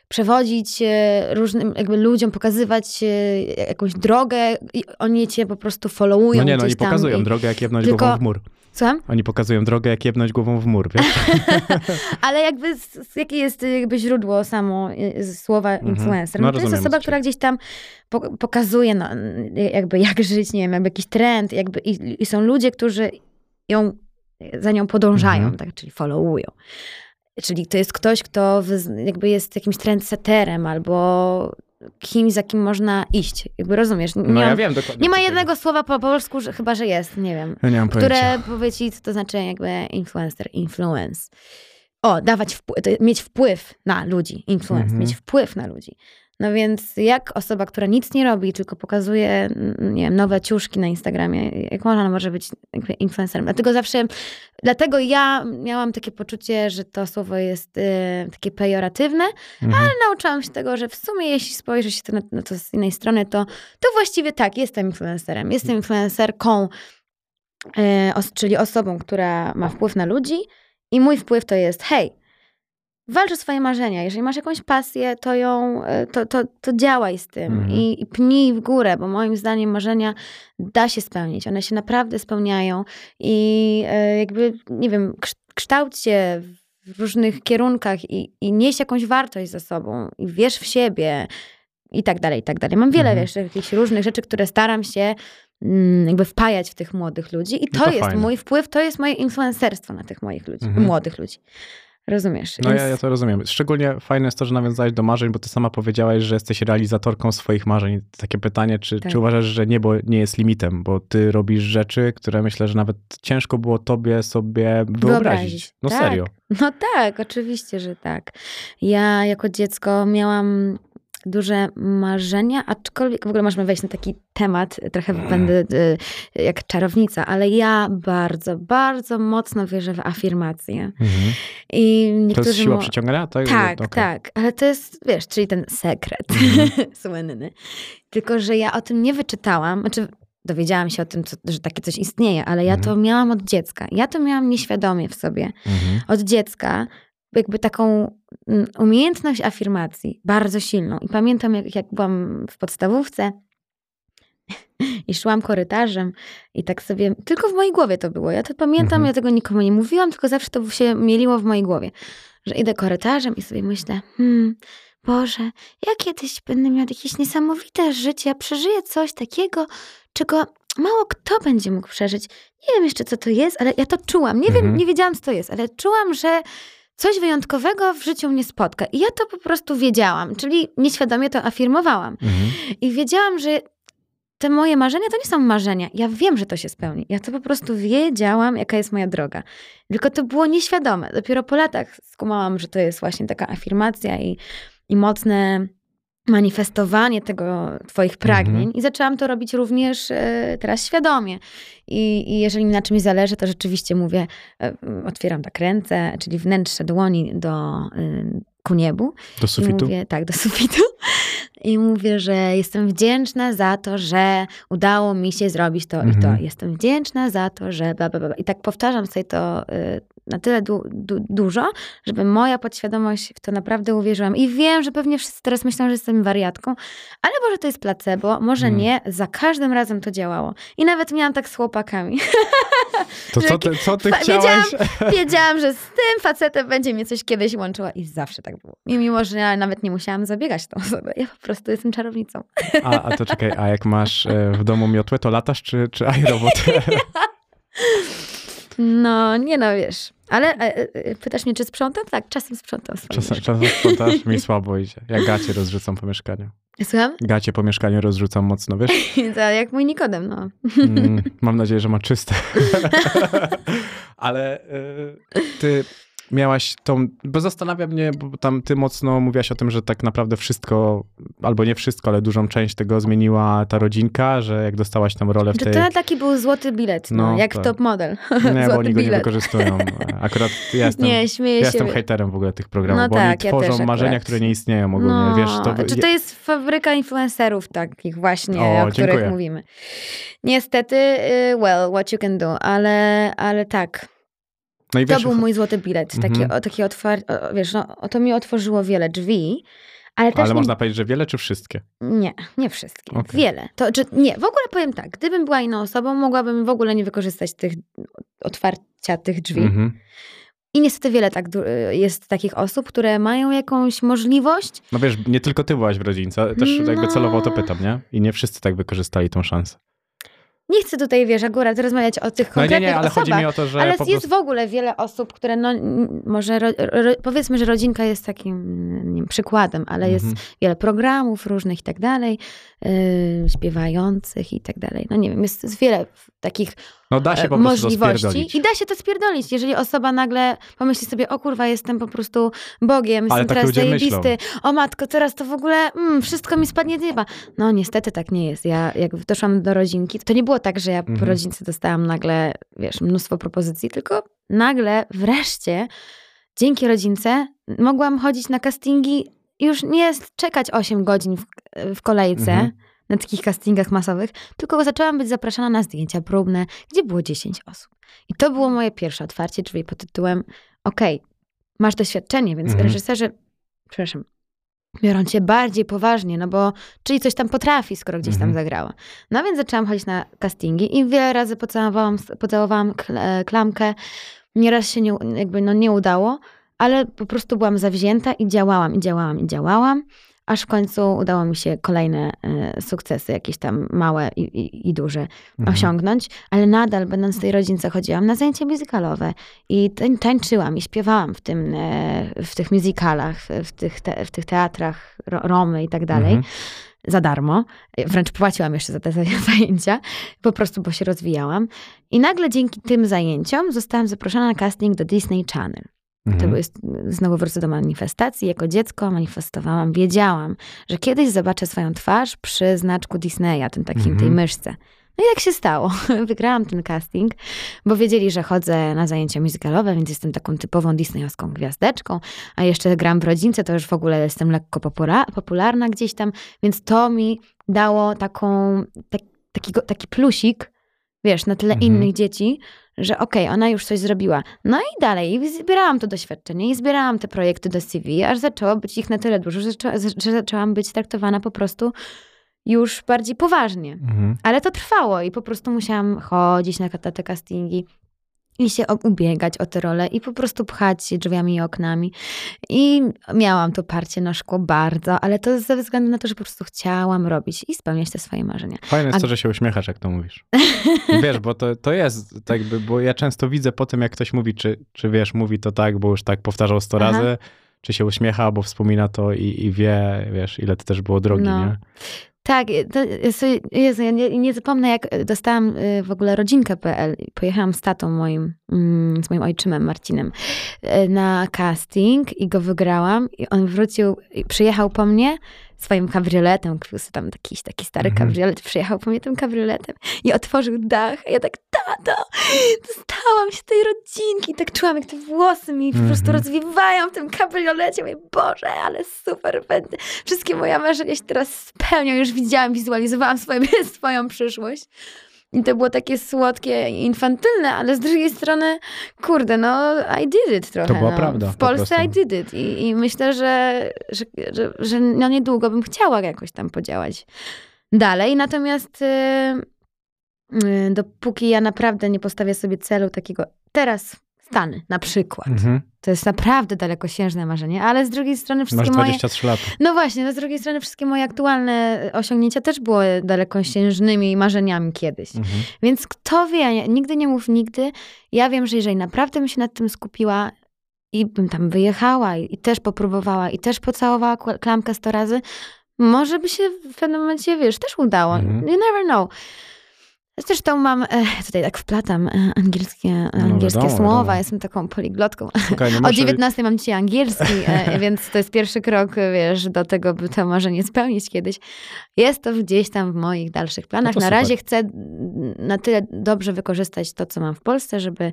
przewodzić e, różnym jakby ludziom, pokazywać e, jakąś drogę i oni cię po prostu followują No nie, no tam pokazują i- drogę, jak jebnąć Tylko- głową w mur. Słucham? Oni pokazują drogę, jak jebnąć głową w mur, wiesz? Ale jakby, z, jakie jest y, jakby źródło samo y, słowa influencer? No, No, to jest osoba, która gdzieś tam po, pokazuje no, y, jakby jak żyć, nie wiem, jakby jakiś trend, jakby i, i są ludzie, którzy ją, za nią podążają, Mhm. tak, czyli followują. Czyli to jest ktoś, kto jakby jest jakimś trendsetterem albo kimś, za kim można iść. Jakby rozumiesz? Nie, No ja mam- wiem dokładnie. nie ma jednego słowa po polsku, że, chyba, że jest, nie wiem. Ja nie mam pojęcia. które powie ci, co to znaczy jakby influencer, influence. O, dawać wpływ, mieć wpływ na ludzi, influence, Mhm. mieć wpływ na ludzi. No więc jak osoba, która nic nie robi, tylko pokazuje, mm, nie wiem, nowe ciuszki na Instagramie, jak ona może być influencerem? Dlatego zawsze, dlatego ja miałam takie poczucie, że to słowo jest y, takie pejoratywne, Mhm. ale nauczyłam się tego, że w sumie jeśli spojrzy się to na, na to z innej strony, to, to właściwie tak, jestem influencerem. Jestem influencerką, os, czyli osobą, która ma wpływ na ludzi i mój wpływ to jest, hej, walcz o swoje marzenia. Jeżeli masz jakąś pasję, to ją, e, to, to, to działaj z tym Mhm. i, i pnij w górę, bo moim zdaniem marzenia da się spełnić. One się naprawdę spełniają i e, jakby, nie wiem, kszt- kształć się w różnych kierunkach i, i nieś jakąś wartość za sobą i wierz w siebie i tak dalej, i tak dalej. Mam wiele, Mhm. wiesz, jakichś różnych rzeczy, które staram się mm, jakby wpajać w tych młodych ludzi i No to, to jest fajne. mój wpływ, to jest moje influencerstwo na tych moich ludzi, Mhm. młodych ludzi. Rozumiesz? No ja, ja to rozumiem. Szczególnie fajne jest to, że nawiązałeś do marzeń, bo ty sama powiedziałaś, że jesteś realizatorką swoich marzeń. Takie pytanie, czy, Tak. czy uważasz, że niebo nie jest limitem, bo ty robisz rzeczy, które myślę, że nawet ciężko było tobie sobie wyobrazić. No tak. serio. No tak, oczywiście, że tak. Ja jako dziecko miałam duże marzenia, aczkolwiek w ogóle możemy wejść na taki temat, trochę będę y, jak czarownica, ale ja bardzo, bardzo mocno wierzę w afirmacje. Mhm. I To niektórzy jest siła mu- przyciągania? Tak, Tak, Okej. tak, ale to jest, wiesz, czyli ten sekret Mhm. słynny. Tylko, że ja o tym nie wyczytałam, znaczy dowiedziałam się o tym, co, że takie coś istnieje, ale ja to miałam od dziecka. Ja to miałam nieświadomie w sobie. Mhm. Od dziecka jakby taką mm, umiejętność afirmacji bardzo silną. I pamiętam, jak, jak byłam w podstawówce i szłam korytarzem i tak sobie, tylko w mojej głowie to było. Ja to pamiętam, Mhm. ja tego nikomu nie mówiłam, tylko zawsze to się mieliło w mojej głowie. Że idę korytarzem i sobie myślę, hmm, Boże, ja kiedyś będę miała jakieś niesamowite życie, przeżyję coś takiego, czego mało kto będzie mógł przeżyć. Nie wiem jeszcze, co to jest, ale ja to czułam. Nie Mhm. wiem, nie wiedziałam, co to jest, ale czułam, że coś wyjątkowego w życiu mnie spotka. I ja to po prostu wiedziałam, czyli nieświadomie to afirmowałam. Mhm. I wiedziałam, że te moje marzenia to nie są marzenia. Ja wiem, że to się spełni. Ja to po prostu wiedziałam, jaka jest moja droga. Tylko to było nieświadome. Dopiero po latach skumałam, że to jest właśnie taka afirmacja i, i mocne manifestowanie tego twoich pragnień Mhm. i zaczęłam to robić również e, teraz świadomie. I, I jeżeli mi na czymś zależy, to rzeczywiście mówię, e, otwieram tak ręce, czyli wnętrze dłoni do, e, ku niebu Do i sufitu? mówię, tak, do sufitu. I mówię, że jestem wdzięczna za to, że udało mi się zrobić to i Mhm. to. Jestem wdzięczna za to, że bla, bla, bla. I tak powtarzam sobie to y, na tyle du, du, dużo, żeby moja podświadomość w to naprawdę uwierzyłam. I wiem, że pewnie wszyscy teraz myślą, że jestem wariatką, ale może to jest placebo, może Mm. nie. Za każdym razem to działało. I nawet miałam tak z chłopakami. To co ty, co ty chciałaś? Wiedziałam, że z tym facetem będzie mnie coś kiedyś łączyło i zawsze tak było. I mimo, że ja nawet nie musiałam zabiegać tą osobę, ja po prostu jestem czarownicą. A, a to czekaj, a jak masz e, w domu miotłę, to latasz czy, czy iRobot? No, nie no, wiesz. Ale e, e, pytasz mnie, czy sprzątam? Tak, czasem sprzątam. Czasem, czasem sprzątasz, mi słabo idzie. Ja gacie rozrzucam po mieszkaniu. Słucham? Gacie po mieszkaniu rozrzucam mocno, wiesz? To jak mój Nikodem, no. Mm, mam nadzieję, że ma czyste. Ale y, ty miałaś tą, bo zastanawia mnie, bo tam ty mocno mówiłaś o tym, że tak naprawdę wszystko, albo nie wszystko, ale dużą część tego zmieniła ta rodzinka, że jak dostałaś tam rolę w tej... to taki był złoty bilet, no, No, jak tak. top model. Nie, bo oni go nie bilet. wykorzystują. Akurat ja jestem, Nie, śmieję ja się. jestem hejterem w ogóle tych programów, No bo tak, oni ja tworzą też marzenia, akurat. które nie istnieją ogólnie, no, wiesz, to... Czy to jest fabryka influencerów takich właśnie, O, o, których dziękuję. mówimy. Niestety, y, well, what you can do, ale, ale tak. No To był mój złoty bilet. Taki, Mhm. o, taki otwar... o, wiesz, no, to mi otworzyło wiele drzwi, ale też ale nie można powiedzieć, że wiele czy wszystkie? Nie, nie wszystkie. Okej. Wiele. To, czy, nie, w ogóle powiem tak. Gdybym była inną osobą, mogłabym w ogóle nie wykorzystać tych otwarcia tych drzwi. Mhm. I niestety wiele tak jest takich osób, które mają jakąś możliwość. No wiesz, nie tylko ty byłaś w rodzince, też jakby No. celowo o to pytam, nie? I nie wszyscy tak wykorzystali tą szansę. Nie chcę tutaj, wiesz, akurat rozmawiać o tych No nie, konkretnych nie, ale osobach. chodzi mi o to, że ale po jest prostu... w ogóle wiele osób, które, no, może ro, ro, powiedzmy, że rodzinka jest takim nie wiem, przykładem, ale jest Mhm. wiele programów różnych i tak dalej, yy, śpiewających i tak dalej. No nie wiem, jest, jest wiele takich No da się e, po prostu możliwości i da się to spierdolić. Jeżeli osoba nagle pomyśli sobie, o kurwa, jestem po prostu Bogiem, Ale jestem tak teraz zajebisty, o matko, teraz to w ogóle mm, wszystko mi spadnie z nieba. No niestety tak nie jest. Ja jak doszłam do rodzinki, to nie było tak, że ja po Mhm. rodzince dostałam nagle, wiesz, mnóstwo propozycji, tylko nagle wreszcie dzięki rodzince mogłam chodzić na castingi i już nie czekać 8 godzin w, w kolejce Mhm. na takich castingach masowych, tylko zaczęłam być zapraszana na zdjęcia próbne, gdzie było 10 osób. I to było moje pierwsze otwarcie drzwi pod tytułem okej, masz doświadczenie, więc Mhm. reżyserzy, przepraszam, biorą cię bardziej poważnie, no bo czyli coś tam potrafi, skoro gdzieś tam Mhm. zagrała. No więc zaczęłam chodzić na castingi i wiele razy pocałowałam, pocałowałam kl- klamkę. Nieraz się nie, jakby no nie udało, ale po prostu byłam zawzięta i działałam, i działałam, i działałam, aż w końcu udało mi się kolejne e, sukcesy, jakieś tam małe i, i, i duże Mhm. osiągnąć, ale nadal będąc w tej rodzince chodziłam na zajęcia muzykalowe i tań, tańczyłam i śpiewałam w, tym, e, w tych musicalach, w tych, te, w tych teatrach ro, Romy i tak dalej. Mhm. Za darmo. Wręcz płaciłam jeszcze za te zajęcia, po prostu, bo się rozwijałam. I nagle dzięki tym zajęciom zostałam zaproszona na casting do Disney Channel. To Mhm. jest, znowu wrócę do manifestacji. Jako dziecko manifestowałam, wiedziałam, że kiedyś zobaczę swoją twarz przy znaczku Disneya, tym takim, tej Mhm. myszce. No i tak się stało. Wygrałam ten casting, bo wiedzieli, że chodzę na zajęcia muzykalowe, więc jestem taką typową disneyowską gwiazdeczką, a jeszcze gram w rodzince, to już w ogóle jestem lekko popula- popularna gdzieś tam, więc to mi dało taką, tak, takiego, taki plusik, wiesz, na tle Mhm. innych dzieci, że okej, ona już coś zrobiła. No i dalej, i zbierałam to doświadczenie i zbierałam te projekty do CV, aż zaczęło być ich na tyle dużo, że, że zaczęłam być traktowana po prostu już bardziej poważnie. Mhm. Ale to trwało i po prostu musiałam chodzić na te castingi i się ubiegać o te role i po prostu pchać się drzwiami i oknami. I miałam to parcie na szkło bardzo, ale to ze względu na to, że po prostu chciałam robić i spełniać te swoje marzenia. Fajne jest A- to, że się uśmiechasz, jak to mówisz. Wiesz, bo to, to jest tak bo ja często widzę po tym, jak ktoś mówi, czy, czy wiesz, mówi to tak, bo już tak powtarzał sto Aha. razy, czy się uśmiecha, bo wspomina to i, i wie, wiesz, ile to też było drogi, No. nie? Tak, to, Jezu, ja nie, nie zapomnę, jak dostałam y, w ogóle rodzinkę.pl. Pojechałam z tatą moim, mm, z moim ojczymem Marcinem y, na casting i go wygrałam. I on wrócił, przyjechał po mnie swoim kabrioletem, kupił tam jakiś taki stary Mhm. kabriolet, przyjechał po mnie tym kabrioletem i otworzył dach. A ja tak, tato, dostałam się tej rodzinki. I tak czułam, jak te włosy mi po prostu Mhm. rozwiewają w tym kabriolecie. Mówię, Boże, ale super, będę. Wszystkie moje marzenia się teraz spełnią. Już widziałam, wizualizowałam swoje, swoją przyszłość. I to było takie słodkie, infantylne, ale z drugiej strony, kurde, no I did it trochę. To była no. prawda, W po Polsce. I did it. I, i myślę, że, że, że, że no niedługo bym chciała jakoś tam podziałać dalej. Natomiast y, y, dopóki ja naprawdę nie postawię sobie celu takiego teraz Stany na przykład. Mhm. To jest naprawdę dalekosiężne marzenie, ale z drugiej strony Masz wszystkie moje... 23 lata. No właśnie, no z drugiej strony wszystkie moje aktualne osiągnięcia też były dalekosiężnymi marzeniami kiedyś. Mhm. Więc kto wie, nigdy nie mów nigdy. Ja wiem, że jeżeli naprawdę bym się nad tym skupiła i bym tam wyjechała i, też popróbowała i też pocałowała klamkę 100 razy, może by się w pewnym momencie, wiesz, też udało. Mhm. You never know. Zresztą mam, e, tutaj tak wplatam e, angielskie, angielskie No wiadomo, słowa, wiadomo. jestem taką poliglotką. Słuchaj, nie O muszę- 19 mam dzisiaj angielski, e, więc to jest pierwszy krok, wiesz, do tego, by to marzenie spełnić kiedyś. Jest to gdzieś tam w moich dalszych planach. No na razie chcę na tyle dobrze wykorzystać to, co mam w Polsce, żeby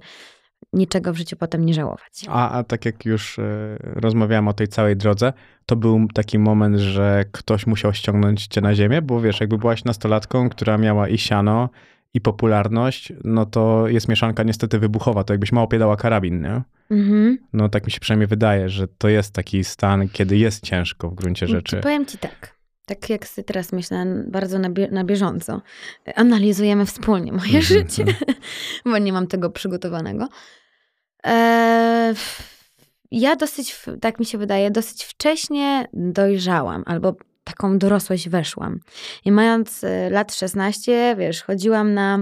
niczego w życiu potem nie żałować. A, a tak jak już e, rozmawiałem o tej całej drodze, to był taki moment, że ktoś musiał ściągnąć cię na ziemię, bo wiesz, jakby byłaś nastolatką, która miała i siano, i popularność, no to jest mieszanka niestety wybuchowa, to jakbyś mało dała karabin, nie? Mhm. No tak mi się przynajmniej wydaje, że to jest taki stan, kiedy jest ciężko w gruncie rzeczy. Powiem ci tak. Tak jak sobie teraz myślę bardzo na, bie- na bieżąco, analizujemy wspólnie moje Mhm, życie, bo nie mam tego przygotowanego. Eee, ja dosyć, tak mi się wydaje, dosyć wcześnie dojrzałam, albo taką dorosłość weszłam. I mając e, lat 16, wiesz, chodziłam na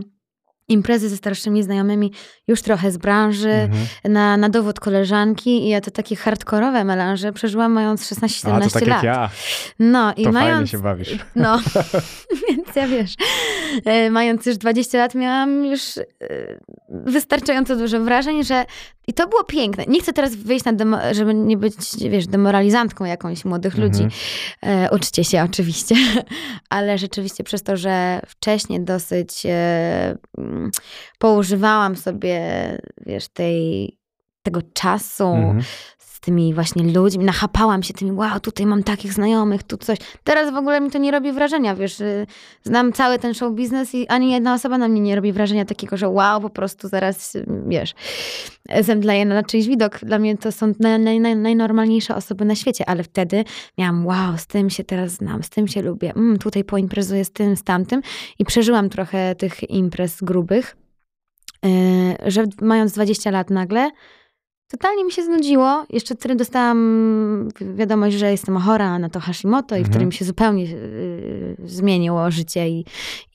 imprezy ze starszymi znajomymi już trochę z branży, Mhm. na, na dowód koleżanki i ja to takie hardkorowe melanże przeżyłam mając 16-17 A to tak lat. jak ja, No i to fajnie mając. się bawisz. No, więc ja wiesz, e, mając już 20 lat, miałam już e, wystarczająco dużo wrażeń, że. I to było piękne. Nie chcę teraz wyjść na, demo, żeby nie być, wiesz, demoralizantką jakąś młodych ludzi. Mhm. E, uczcie się oczywiście, ale rzeczywiście przez to, że wcześniej dosyć e, poużywałam sobie, wiesz, tej, tego czasu Mhm. Tymi właśnie ludźmi, nachapałam się tymi, wow, tutaj mam takich znajomych, tu coś. Teraz w ogóle mi to nie robi wrażenia, wiesz, y, znam cały ten show biznes i ani jedna osoba na mnie nie robi wrażenia takiego, że wow, po prostu zaraz, y, wiesz, zemdleję na czyjś widok. Dla mnie to są naj, naj, naj, najnormalniejsze osoby na świecie, ale wtedy miałam, wow, z tym się teraz znam, z tym się lubię, mm, tutaj poimprezuję z tym, z tamtym i przeżyłam trochę tych imprez grubych, y, że mając 20 lat nagle, Totalnie mi się znudziło. Jeszcze wtedy dostałam wi- wiadomość, że jestem chora na to Hashimoto i Mhm. wtedy mi się zupełnie y, zmieniło życie i,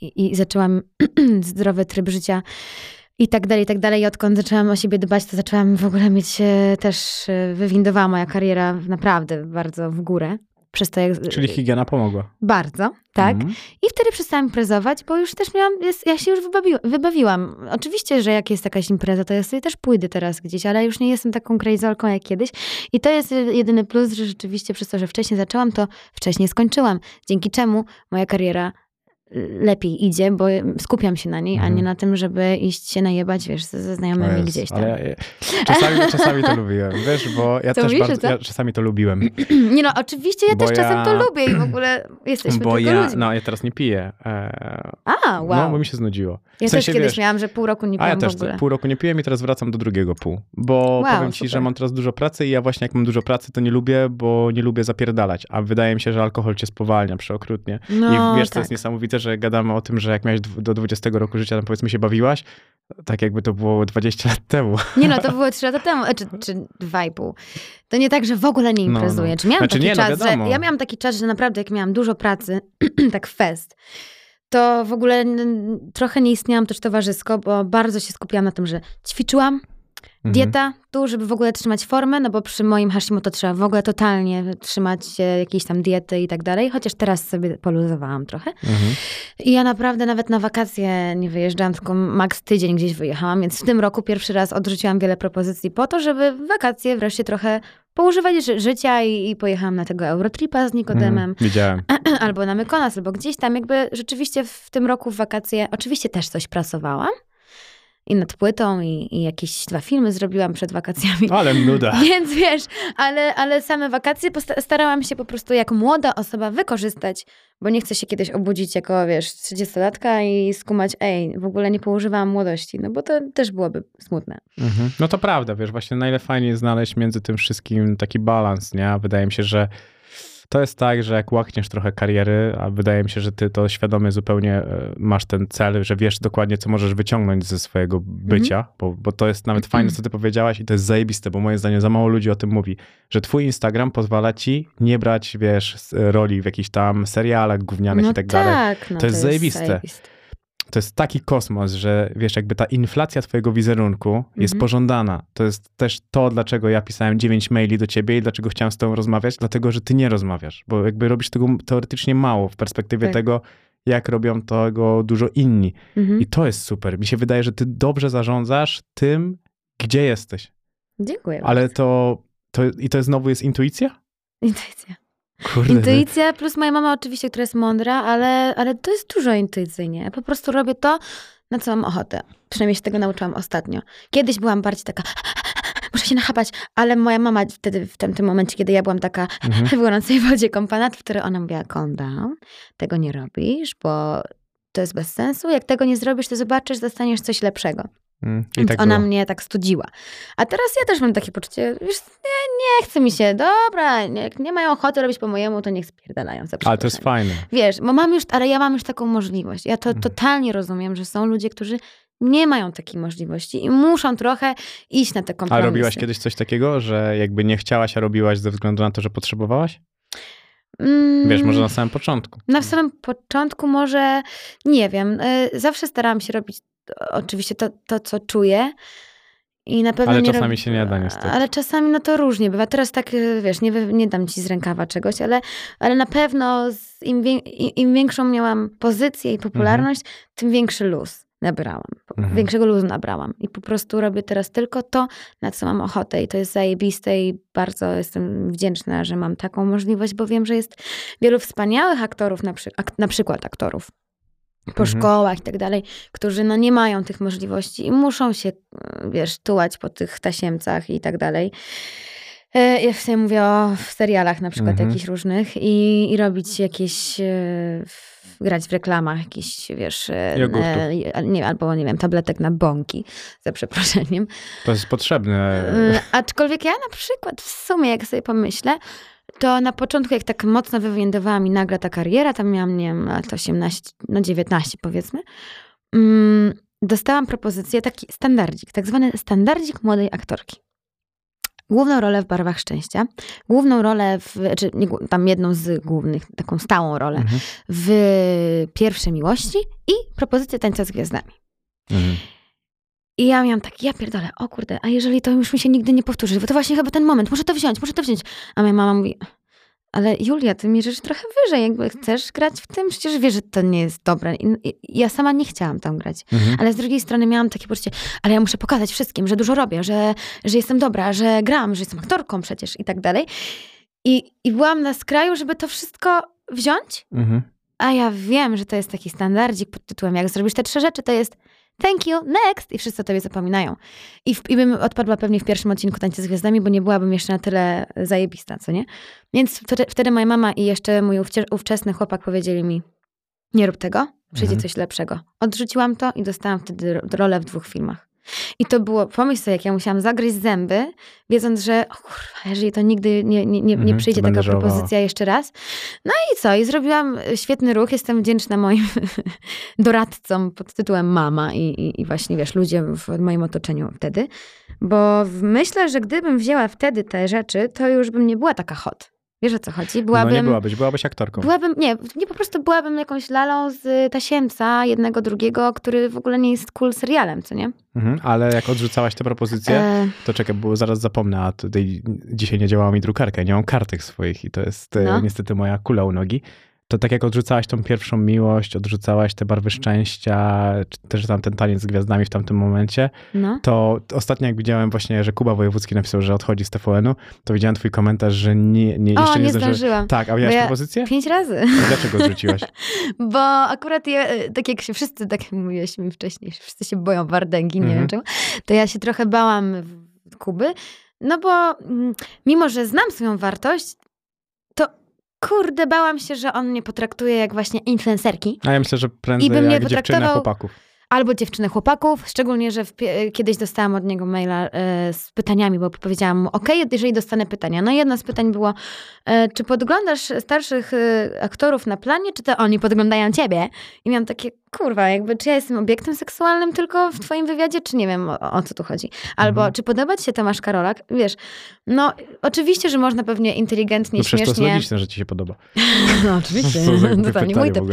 i, i zaczęłam zdrowy tryb życia i tak dalej, i tak dalej. I odkąd zaczęłam o siebie dbać, to zaczęłam w ogóle mieć e, też, e, wywindowała moja kariera naprawdę bardzo w górę. Czyli higiena pomogła. Bardzo, tak. Mhm. I wtedy przestałam imprezować, bo już też miałam, jest, ja się już wybawi, wybawiłam. Oczywiście, że jak jest jakaś impreza, to ja sobie też pójdę teraz gdzieś, ale już nie jestem taką krejzolką jak kiedyś. I to jest jedyny plus, że rzeczywiście przez to, że wcześniej zaczęłam, to wcześniej skończyłam. Dzięki czemu moja kariera lepiej idzie, bo skupiam się na niej, a Mhm. nie na tym, żeby iść się najebać, wiesz, ze, znajomymi Jezu, gdzieś tam. Ja, ja, czasami, czasami to lubiłem, wiesz, bo ja Co też mówisz, bardzo, ja czasami to lubiłem. Nie no, oczywiście ja Bo też czasem ja- to lubię i w ogóle jesteśmy Bo tylko ja, ludźmi. no ja teraz nie piję. E, A, wow. No, bo mi się znudziło. ja w sensie, też kiedyś wiesz, miałam, że pół roku nie A ja piłam też pół roku nie piłem i teraz wracam do drugiego pół. Bo Wow, powiem ci, super. że mam teraz dużo pracy i ja właśnie jak mam dużo pracy, to nie lubię, bo nie lubię zapierdalać. A wydaje mi się, że alkohol cię spowalnia przeokrutnie. No, I wiesz, tak. jest niesamowite, że gadamy o tym, że jak miałeś do 20 roku życia, tam powiedzmy się bawiłaś, tak jakby to było 20 lat temu. Nie no, to było trzy lata temu, e, czy, czy dwa i pół. To nie tak, że w ogóle nie No, imprezuję. no. Czy miałam Znaczy taki nie, no czas, że wiadomo. ja miałam taki czas, że naprawdę jak miałam dużo pracy, tak fest, to w ogóle trochę nie istniałam też towarzysko, bo bardzo się skupiałam na tym, że ćwiczyłam. Dieta tu, żeby w ogóle trzymać formę, no bo przy moim Hashimoto trzeba w ogóle totalnie trzymać się jakiejś tam diety i tak dalej, chociaż teraz sobie poluzowałam trochę. Mhm. I ja naprawdę nawet na wakacje nie wyjeżdżałam, tylko maks tydzień gdzieś wyjechałam, więc w tym roku pierwszy raz odrzuciłam wiele propozycji po to, żeby wakacje wreszcie trochę poużywać ży- życia i, i pojechałam na tego Eurotripa z Nikodemem, Mhm. Widziałem. albo na Mykonas, albo gdzieś tam jakby rzeczywiście w tym roku w wakacje, oczywiście też coś pracowałam, i nad płytą i, i jakieś dwa filmy zrobiłam przed wakacjami. Ale nuda. Więc wiesz, ale, ale same wakacje starałam się po prostu jako młoda osoba wykorzystać, bo nie chcę się kiedyś obudzić jako, wiesz, 30-latka i skumać, ej, w ogóle nie poużywałam młodości, no bo to też byłoby smutne. Mhm. No to prawda, wiesz, właśnie najfajniej znaleźć między tym wszystkim taki balans, nie? Wydaje mi się, że to jest tak, że jak łakniesz trochę kariery, a wydaje mi się, że ty to świadomie zupełnie e, masz ten cel, że wiesz dokładnie, co możesz wyciągnąć ze swojego bycia, Mhm. bo, bo to jest nawet fajne, co ty powiedziałaś i to jest zajebiste, bo moim zdaniem za mało ludzi o tym mówi, że twój Instagram pozwala ci nie brać, wiesz, roli w jakichś tam serialach gównianych no i tak dalej. tak, no To jest zajebiste. To jest taki kosmos, że wiesz, jakby ta inflacja twojego wizerunku jest Mhm. pożądana. To jest też to, dlaczego ja pisałem 9 maili do ciebie i dlaczego chciałem z tobą rozmawiać, dlatego, że ty nie rozmawiasz, bo jakby robisz tego teoretycznie mało w perspektywie Tak. tego, jak robią tego dużo inni. Mhm. I to jest super. Mi się wydaje, że ty dobrze zarządzasz tym, gdzie jesteś. Dziękuję. Ale bardzo. to, to i to znowu jest intuicja? Intuicja. Kurde. Intuicja plus moja mama oczywiście, która jest mądra, ale, ale to jest dużo intuicyjnie. Po prostu robię to, na co mam ochotę. Przynajmniej się tego nauczyłam ostatnio. Kiedyś byłam bardziej taka, muszę się nachapać, ale moja mama wtedy, w tym, tym momencie, kiedy ja byłam taka Mhm. w gorącej wodzie kąpana, wtedy ona mówiła, calm down, tego nie robisz, bo to jest bez sensu. Jak tego nie zrobisz, to zobaczysz, dostaniesz coś lepszego. Mm, I Więc tak ona było. mnie tak studziła. A teraz ja też mam takie poczucie, wiesz, nie, nie chce mi się, dobra, jak nie mają ochoty robić po mojemu, to niech spierdalają. za Ale to jest fajne. Wiesz, bo mam już, ale ja mam już taką możliwość. Ja to Mhm. totalnie rozumiem, że są ludzie, którzy nie mają takiej możliwości i muszą trochę iść na te A kompromisy. robiłaś kiedyś coś takiego, że jakby nie chciałaś, a robiłaś ze względu na to, że potrzebowałaś? Mm, Wiesz, może na samym początku. Na samym początku może, nie wiem, y, zawsze starałam się robić oczywiście to, to, co czuję. I na pewno Ale nie czasami rob- się nie da, niestety. Ale czasami no to różnie bywa. Teraz tak, y, wiesz, nie, nie dam ci z rękawa czegoś, ale, ale na pewno im, wię- im, większą miałam pozycję i popularność, tym większy luz nabrałam. Mhm. Większego luzu nabrałam. I po prostu robię teraz tylko to, na co mam ochotę. I to jest zajebiste i bardzo jestem wdzięczna, że mam taką możliwość, bo wiem, że jest wielu wspaniałych aktorów, na, przy, na przykład aktorów po Mhm. szkołach i tak dalej, którzy no nie mają tych możliwości i muszą się, e, wiesz, tułać po tych tasiemcach i tak dalej. E, Ja sobie mówię o serialach na przykład Mhm. jakichś różnych i, i robić jakieś, e, grać w reklamach jakichś, wiesz, e, nie, albo nie wiem, tabletek na bąki, za przeproszeniem. To jest potrzebne. E, Aczkolwiek ja na przykład w sumie, jak sobie pomyślę, to na początku, jak tak mocno wywindowała mi nagle ta kariera, tam miałam, nie wiem, lat 18, no 19 powiedzmy, mm, dostałam propozycję, taki standardzik, tak zwany standardzik młodej aktorki. Główną rolę w Barwach Szczęścia, główną rolę, w, czy nie, głó- tam jedną z głównych, taką stałą rolę Mhm. w Pierwszej Miłości i propozycję Tańca z Gwiazdami. Mhm. I ja miałam tak, ja pierdolę, o kurde, a jeżeli to już mi się nigdy nie powtórzy, bo to właśnie chyba ten moment, muszę to wziąć, muszę to wziąć. A moja mama mówi, ale Julia, ty mierzysz trochę wyżej, jakby chcesz grać w tym, przecież wiesz, że to nie jest dobre. I, ja sama nie chciałam tam grać. Mhm. Ale z drugiej strony miałam takie poczucie, ale ja muszę pokazać wszystkim, że dużo robię, że, że jestem dobra, że gram, że jestem aktorką przecież i tak dalej. I, I byłam na skraju, żeby to wszystko wziąć, Mhm. a ja wiem, że to jest taki standardzik pod tytułem, jak zrobisz te trzy rzeczy, to jest thank you, next i wszyscy o tobie zapominają. I, w, I bym odpadła pewnie w pierwszym odcinku Tańca z Gwiazdami, bo nie byłabym jeszcze na tyle zajebista, co nie? Więc wtedy, wtedy moja mama i jeszcze mój ówcie- ówczesny chłopak powiedzieli mi, nie rób tego, przyjdzie Mhm. coś lepszego. Odrzuciłam to i dostałam wtedy ro- rolę w dwóch filmach. I to było, pomyśl sobie, jak ja musiałam zagryźć zęby, wiedząc, że o kurwa, jeżeli to nigdy nie, nie, nie, nie Mhm, przyjdzie taka żałowała. propozycja jeszcze raz. No i co? I zrobiłam świetny ruch. Jestem wdzięczna moim doradcom pod tytułem mama i, i, i właśnie, wiesz, ludzie w moim otoczeniu wtedy. Bo myślę, że gdybym wzięła wtedy te rzeczy, to już bym nie była taka hot. Wiesz o co chodzi? Byłabym... No nie byłabyś, byłabyś aktorką. Byłabym, nie, nie, po prostu byłabym jakąś lalą z tasiemca, jednego, drugiego, który w ogóle nie jest cool serialem, co nie? Mhm. Ale jak odrzucałaś te propozycje, E, to czekaj, bo zaraz zapomnę, a tutaj dzisiaj nie działała mi drukarka, nie mam kartek swoich i to jest e, No. niestety moja kula u nogi. To tak jak odrzucałaś tą pierwszą miłość, odrzucałaś te barwy szczęścia, czy też tam ten taniec z gwiazdami w tamtym momencie, No. to ostatnio jak widziałem właśnie, że Kuba Wojewódzki napisał, że odchodzi z TVN-u, to widziałem twój komentarz, że nie, nie, O, jeszcze nie, nie zdążyłeś. zdążyłam. Tak, a miałeś ja- propozycję? Pięć razy. A Dlaczego odrzuciłaś? Bo akurat ja, e, tak jak się wszyscy, tak jak mówiłeś mi wcześniej, wszyscy się boją wardęgi, nie Mhm. wiem czemu, to ja się trochę bałam Kuby, no bo mm, mimo, że znam swoją wartość, to kurde, bałam się, że on mnie potraktuje jak właśnie influencerki. A ja myślę, że prędzej I bym mnie jak chłopaków. Albo dziewczynę chłopaków, szczególnie, że kiedyś dostałam od niego maila e, z pytaniami, bo powiedziałam mu, ok, jeżeli dostanę pytania. No i jedno z pytań było, e, czy podglądasz starszych e, aktorów na planie, czy to oni podglądają ciebie? I miałam takie, kurwa, jakby, czy ja jestem obiektem seksualnym tylko w twoim wywiadzie, czy nie wiem, o, o co tu chodzi. Albo, Mhm. czy podoba ci się Tomasz Karolak? Wiesz, no oczywiście, że można pewnie inteligentnie, No przecież to jest śmiesznie... logiczne, że ci się podoba. No oczywiście, za to, nie mój typ.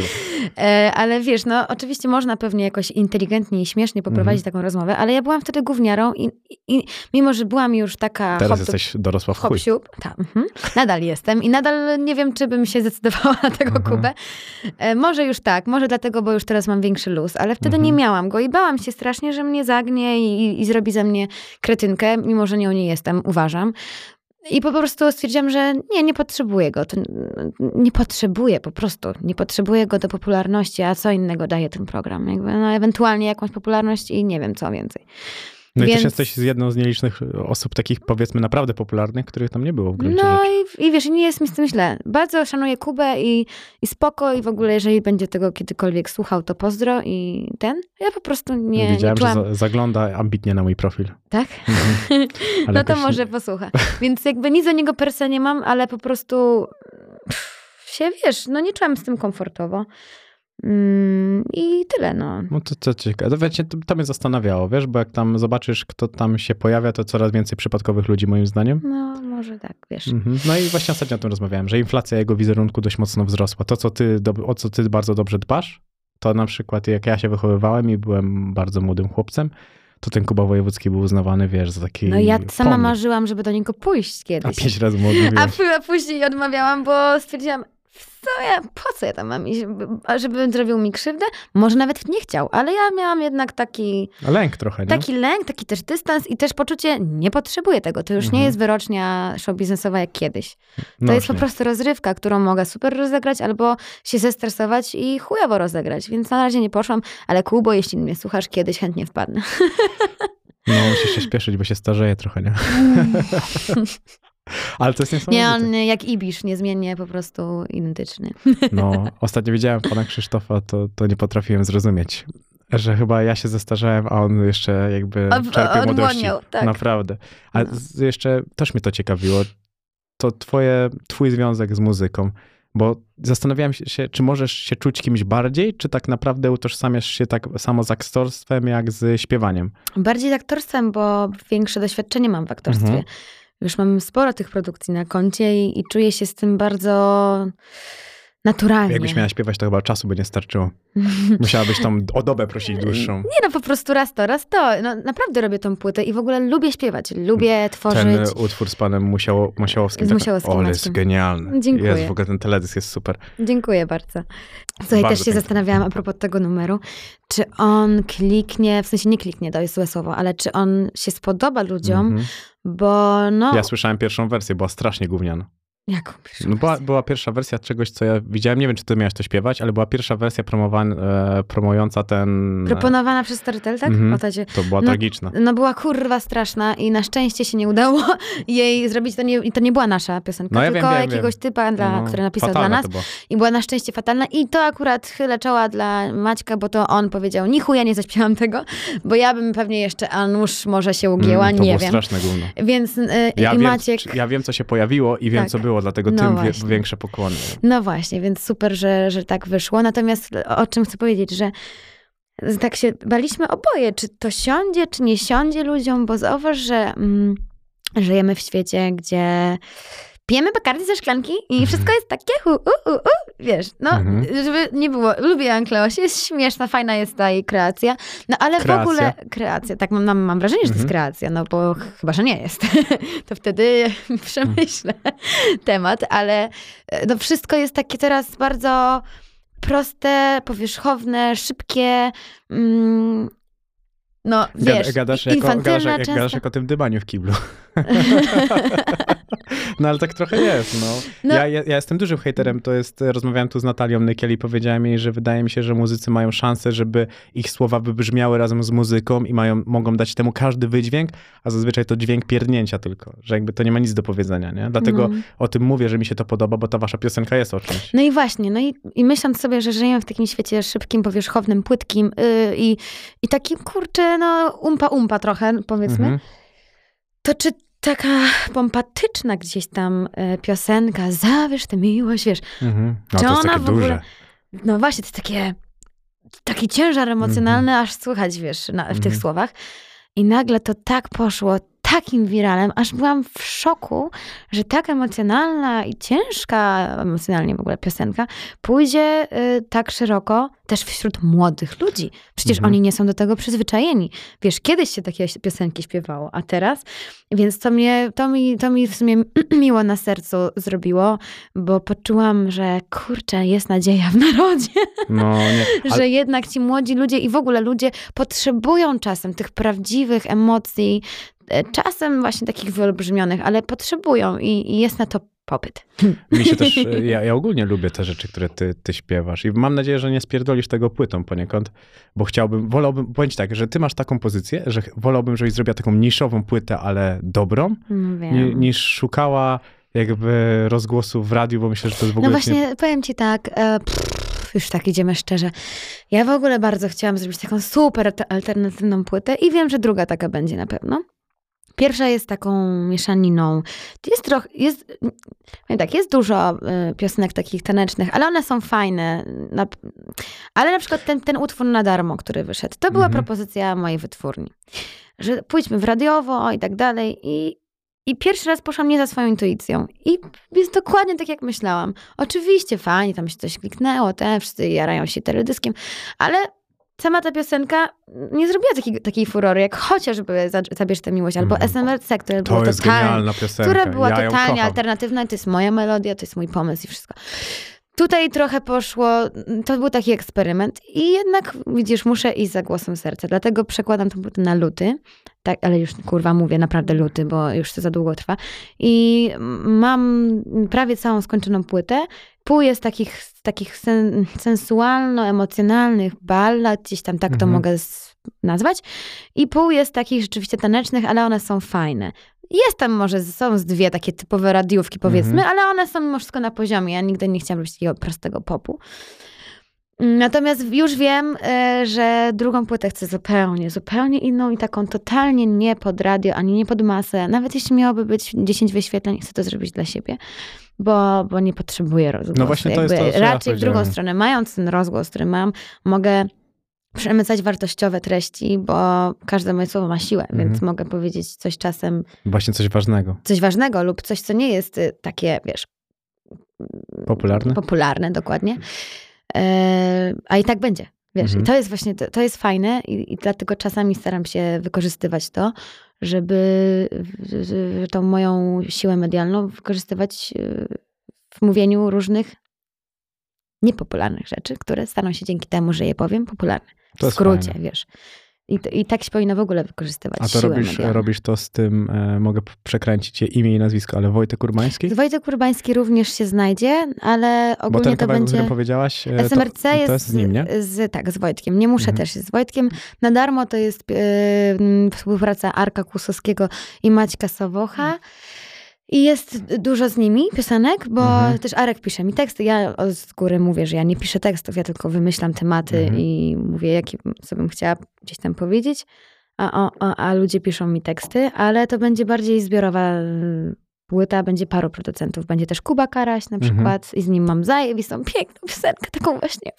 E, ale wiesz, no oczywiście można pewnie jakoś inteligentnie i śmiesznie poprowadzić taką rozmowę, ale ja byłam wtedy gówniarą i, i mimo, że byłam już taka Teraz jesteś dorosła w chuj. ta, mhm, nadal jestem i nadal nie wiem, czy bym się zdecydowała na tego Mhm. Kubę. E, może już tak, może dlatego, bo już teraz mam większy luz, ale wtedy nie Mhm. miałam go i bałam się strasznie, że mnie zagnie i, i zrobi ze mnie kretynkę, mimo, że nią nie jestem, uważam. I po prostu stwierdziłam, że nie, nie potrzebuję go. To nie potrzebuję po prostu. Nie potrzebuję go do popularności, a co innego daje ten program. Jakby, no, ewentualnie jakąś popularność i nie wiem co więcej. No i Więc- też jesteś z jedną z nielicznych osób takich powiedzmy naprawdę popularnych, których tam nie było w gruncie No i, i wiesz, nie jest mi z tym źle. Bardzo szanuję Kubę i, i spoko i w ogóle jeżeli będzie tego kiedykolwiek słuchał, to pozdro i ten. Ja po prostu nie, nie Widziałem, czułam... że za, zagląda ambitnie na mój profil. Tak? Mhm. No to może posłucha. Więc jakby nic do niego per se nie mam, ale po prostu się, wiesz, no nie czułam z tym komfortowo. Mm, I tyle, no. No to co ciekawe. To, wiecie, to, to mnie zastanawiało, wiesz, bo jak tam zobaczysz, kto tam się pojawia, to coraz więcej przypadkowych ludzi moim zdaniem. No, może tak, wiesz. Mhm. No i właśnie ostatnio o tym rozmawiałem, że inflacja jego wizerunku dość mocno wzrosła. To, co ty, do, o co ty bardzo dobrze dbasz, to na przykład jak ja się wychowywałem i byłem bardzo młodym chłopcem, to ten Kuba Wojewódzki był uznawany, wiesz, za taki No ja sama marzyłam, żeby do niego pójść A kiedyś. pięć razy mu. A, a później odmawiałam, bo stwierdziłam, co ja, po co ja tam mam iść, żeby zrobił mi krzywdę? Może nawet nie chciał, ale ja miałam jednak taki, Lęk trochę, nie? taki lęk, taki też dystans i też poczucie, nie potrzebuję tego. To już Mhm. nie jest wyrocznia show biznesowa jak kiedyś. To No jest po właśnie. prostu rozrywka, którą mogę super rozegrać albo się zestresować i chujowo rozegrać. Więc na razie nie poszłam, ale Kubo, jeśli mnie słuchasz, kiedyś chętnie wpadnę. No musisz się śpieszyć, bo się starzeje trochę, nie? Ale to jest niesamowite. Nie, on jak Ibisz, niezmiennie po prostu identyczny. No, ostatnio widziałem pana Krzysztofa, to, to nie potrafiłem zrozumieć. Że chyba ja się zestarzałem, a on jeszcze jakby czerpie młodości. tak. Naprawdę. A No. jeszcze też mnie to ciekawiło. To twoje, twój związek z muzyką. Bo zastanawiałem się, czy możesz się czuć kimś bardziej, czy tak naprawdę utożsamiasz się tak samo z aktorstwem, jak z śpiewaniem? Bardziej z aktorstwem, bo większe doświadczenie mam w aktorstwie. Mhm. Już mam sporo tych produkcji na koncie i, i czuję się z tym bardzo naturalnie. Jakbyś miała śpiewać, to chyba czasu by nie starczyło. Musiałabyś tą o dobę prosić dłuższą. Nie no, po prostu raz to, raz to. No, naprawdę robię tą płytę i w ogóle lubię śpiewać, lubię tworzyć. Ten utwór z panem Musiało, Musiałowskim. Z tak- Musiałowskim O, ale jest genialny. Dziękuję. Jest, w ogóle ten teledysk jest super. Dziękuję bardzo. Słuchaj, Bardzo też się pięknie. zastanawiałam a propos tego numeru, czy on kliknie, w sensie nie kliknie, to jest złe słowo, ale czy on się spodoba ludziom, Mhm. bo no... Ja słyszałem pierwszą wersję, była strasznie gówniana. Jaką pierwszą No była, była pierwsza wersja czegoś, co ja widziałem. Nie wiem, czy ty miałeś to śpiewać, ale była pierwsza wersja promowan, e, promująca ten... Proponowana przez Storytel, tak? O tacie. To była No, tragiczna. No była kurwa straszna i na szczęście się nie udało jej zrobić. To nie, to nie była nasza piosenka, No ja wiem, tylko wiem, jakiegoś typa, dla, No, który napisał dla nas. To była. I była na szczęście fatalna. I to akurat chylę czoła dla Maćka, bo to on powiedział, ni chuja nie zaśpiewam tego, bo ja bym pewnie jeszcze, a nóż może się ugięła, Mm, to nie było wiem. straszne gówno. Więc y, Ja i wiem, Maciek... ja wiem, co się pojawiło i wiem, Tak. co było, dlatego No tym właśnie. większe pokłony. No właśnie, więc super, że, że tak wyszło. Natomiast o czym chcę powiedzieć, że tak się baliśmy oboje, czy to siądzie, czy nie siądzie ludziom, bo zauważ, że mm, żyjemy w świecie, gdzie pijemy Bacardi ze szklanki i wszystko jest takie hu, u, u, u, wiesz, no, Mhm. żeby nie było, lubię Ankleosie, jest śmieszna, fajna jest ta jej kreacja, no ale w Kreacja. ogóle, kreacja, tak mam, mam, wrażenie, że to jest Mhm. kreacja, no bo ch- chyba, że nie jest, to wtedy przemyślę temat, ale e, no wszystko jest takie teraz bardzo proste, powierzchowne, szybkie, mm, no wiesz, Gada, gadasz, jako, gadasz, jak, jak często. gadasz jak o tym dybaniu w kiblu. no ale tak trochę jest, no. No. Ja, ja, ja jestem dużym hejterem, to jest, rozmawiałem tu z Natalią Nykiel i powiedziałem jej, że wydaje mi się, że muzycy mają szansę, żeby ich słowa wybrzmiały razem z muzyką i mają, mogą dać temu każdy wydźwięk, a zazwyczaj to dźwięk pierdnięcia tylko, że jakby to nie ma nic do powiedzenia, nie? Dlatego No. o tym mówię, że mi się to podoba, bo ta wasza piosenka jest o czymś. No i właśnie, no i, i myśląc sobie, że żyjemy w takim świecie szybkim, powierzchownym, płytkim yy, i, i takim, kurczę, no umpa-umpa trochę, powiedzmy, Mhm. to czy taka pompatyczna gdzieś tam y, piosenka, zawierz tę miłość, wiesz, Mhm. No Czy to jest ona takie w ogóle- duże. no właśnie, to takie, taki ciężar emocjonalny, aż słychać, wiesz, na, w tych Mhm. słowach. I nagle to tak poszło, takim wiralem, aż byłam w szoku, że tak emocjonalna i ciężka emocjonalnie w ogóle piosenka pójdzie y, tak szeroko też wśród młodych ludzi. Przecież Mhm. oni nie są do tego przyzwyczajeni. Wiesz, kiedyś się takie piosenki śpiewało, a teraz? Więc to, mnie, to, mi, to mi w sumie miło na sercu zrobiło, bo poczułam, że kurczę, jest nadzieja w narodzie No nie. Ale, że jednak ci młodzi ludzie i w ogóle ludzie potrzebują czasem tych prawdziwych emocji, czasem właśnie takich wyolbrzymionych, ale potrzebują i, i jest na to popyt. Mi się też, ja, ja ogólnie lubię te rzeczy, które ty, ty śpiewasz i mam nadzieję, że nie spierdolisz tego płytą poniekąd, bo chciałbym, wolałbym, bądź tak, że ty masz taką pozycję, że wolałbym, żebyś zrobiła taką niszową płytę, ale dobrą, No, ni, niż szukała jakby rozgłosu w radiu, bo myślę, że to jest w no ogóle... właśnie, powiem ci tak, e, pff, już tak idziemy szczerze. Ja w ogóle bardzo chciałam zrobić taką super alter- alternatywną płytę i wiem, że druga taka będzie na pewno. Pierwsza jest taką mieszaniną. Jest trochę, jest, tak, jest dużo y, piosenek takich tanecznych, ale one są fajne. Ale na przykład ten, ten utwór na darmo, który wyszedł, to była Mhm. propozycja mojej wytwórni. Że pójdźmy w radiowo i tak dalej. I, I pierwszy raz poszłam nie za swoją intuicją. I jest dokładnie tak, jak myślałam. Oczywiście fajnie, tam się coś kliknęło, te wszyscy jarają się teledyskiem, ale sama ta piosenka nie zrobiła takiej, takiej furory, jak chociażby Za- Zabierz tę miłość, albo Mhm. SMRC, które To było jest totalnie, która była ja totalnie alternatywna to jest moja melodia, to jest mój pomysł i wszystko. Tutaj trochę poszło, to był taki eksperyment i jednak, widzisz, muszę iść za głosem serca, dlatego przekładam to na luty, tak, ale już kurwa mówię naprawdę luty, bo już to za długo trwa i mam prawie całą skończoną płytę, pół jest takich, takich sen, sensualno-emocjonalnych ballad, gdzieś tam tak to Mhm. mogę nazwać i pół jest takich rzeczywiście tanecznych, ale one są fajne. Jest tam może, są z dwie takie typowe radiówki powiedzmy, Mhm. ale one są mimo wszystko na poziomie. Ja nigdy nie chciałam robić takiego prostego popu. Natomiast już wiem, e, że drugą płytę chcę zupełnie, zupełnie inną i taką totalnie nie pod radio, ani nie pod masę. Nawet jeśli miałoby być 10 wyświetleń, chcę to zrobić dla siebie, bo, bo nie potrzebuję rozgłosu. No właśnie to jest Jakby to, co ja Raczej w drugą stronę, mając ten rozgłos, który mam, mogę przemycać wartościowe treści, bo każde moje słowo ma siłę, Mhm. więc mogę powiedzieć coś czasem, Właśnie coś ważnego. coś ważnego lub coś, co nie jest y, takie, wiesz, Popularne? popularne, dokładnie. E, a i tak będzie. Wiesz, Mhm. i to jest właśnie, to, to jest fajne i, i dlatego czasami staram się wykorzystywać to, żeby tą moją siłę medialną wykorzystywać y, w mówieniu różnych niepopularnych rzeczy, które staną się dzięki temu, że je powiem, popularne. To W skrócie, fajne. wiesz. I, to, I tak się powinno w ogóle wykorzystywać A to robisz, robisz to z tym, e, mogę przekręcić je imię i nazwisko, ale Wojtek Urbański? Wojtek Urbański również się znajdzie, ale Bo ogólnie ten to o będzie... którym powiedziałaś, e, SMRC to, jest, to jest z nim, nie? Z, tak, z Wojtkiem. Nie muszę Mhm. też z Wojtkiem. Na darmo to jest e, współpraca Arka Kłusowskiego i Maćka Sowocha. I jest dużo z nimi piosenek, bo Mhm. też Arek pisze mi teksty. Ja z góry mówię, że ja nie piszę tekstów, ja tylko wymyślam tematy Mhm. i mówię, jakie co bym chciała gdzieś tam powiedzieć, a, a, a, ludzie piszą mi teksty, ale to będzie bardziej zbiorowa płyta, będzie paru producentów. Będzie też Kuba Karaś na Mhm. przykład i z nim mam zajebistą, piękną piosenkę, taką właśnie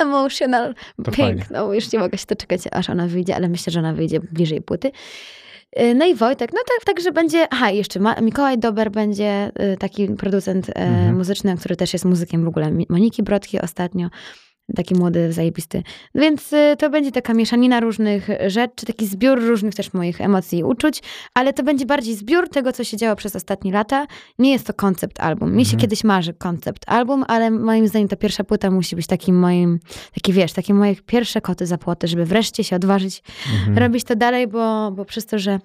emotional, To fajnie. piękną. Już nie mogę się doczekać, aż ona wyjdzie, ale myślę, że ona wyjdzie bliżej płyty. Y, No i Wojtek, no tak, także będzie, aha, jeszcze Ma, Mikołaj Dober będzie y, taki producent e, Mhm. muzyczny, który też jest muzykiem w ogóle, Moniki Brodki ostatnio, taki młody, zajebisty. Więc y, to będzie taka mieszanina różnych rzeczy, taki zbiór różnych też moich emocji i uczuć, ale to będzie bardziej zbiór tego, co się działo przez ostatnie lata. Nie jest to koncept album. Mi się Mhm. kiedyś marzy koncept album, ale moim zdaniem ta pierwsza płyta musi być takim moim, taki wiesz, takie moje pierwsze koty za płoty, żeby wreszcie się odważyć Mhm. robić to dalej, bo, bo przez to, że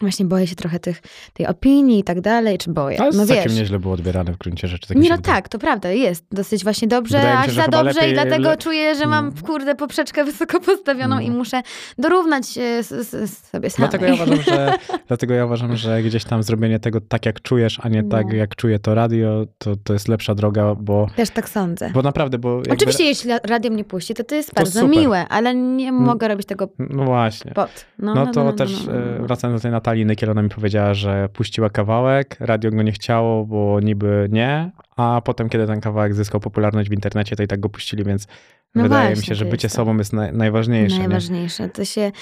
właśnie boję się trochę tych, tej opinii i tak dalej, czy boję. Ale no wiesz. całkiem nieźle było odbierane w gruncie rzeczy. Tak Nie, no wydaje. tak, to prawda, jest dosyć właśnie dobrze, się, aż za dobrze lepiej- i dlatego le- czuję, że mam, No. kurde, poprzeczkę wysoko postawioną No. i muszę dorównać e, z, z, z sobie samej. Dlatego ja, uważam, że, dlatego ja uważam, że gdzieś tam zrobienie tego tak, jak czujesz, a nie No. tak, jak czuje to radio, to, to jest lepsza droga, bo, Też tak sądzę. bo naprawdę, bo jakby, Oczywiście, jeśli radio mnie puści, to to jest To bardzo super. miłe, ale nie mogę robić tego No właśnie. pod. No, No to też no, no, no. e, wracając do tej Natalii Nykiel, ona mi powiedziała, że puściła kawałek, radio go nie chciało, bo niby nie, a potem, kiedy ten kawałek zyskał popularność w internecie, to i tak go puścili, więc No wydaje mi się, że bycie jest to. sobą jest naj, najważniejsze. nie? Najważniejsze. To się,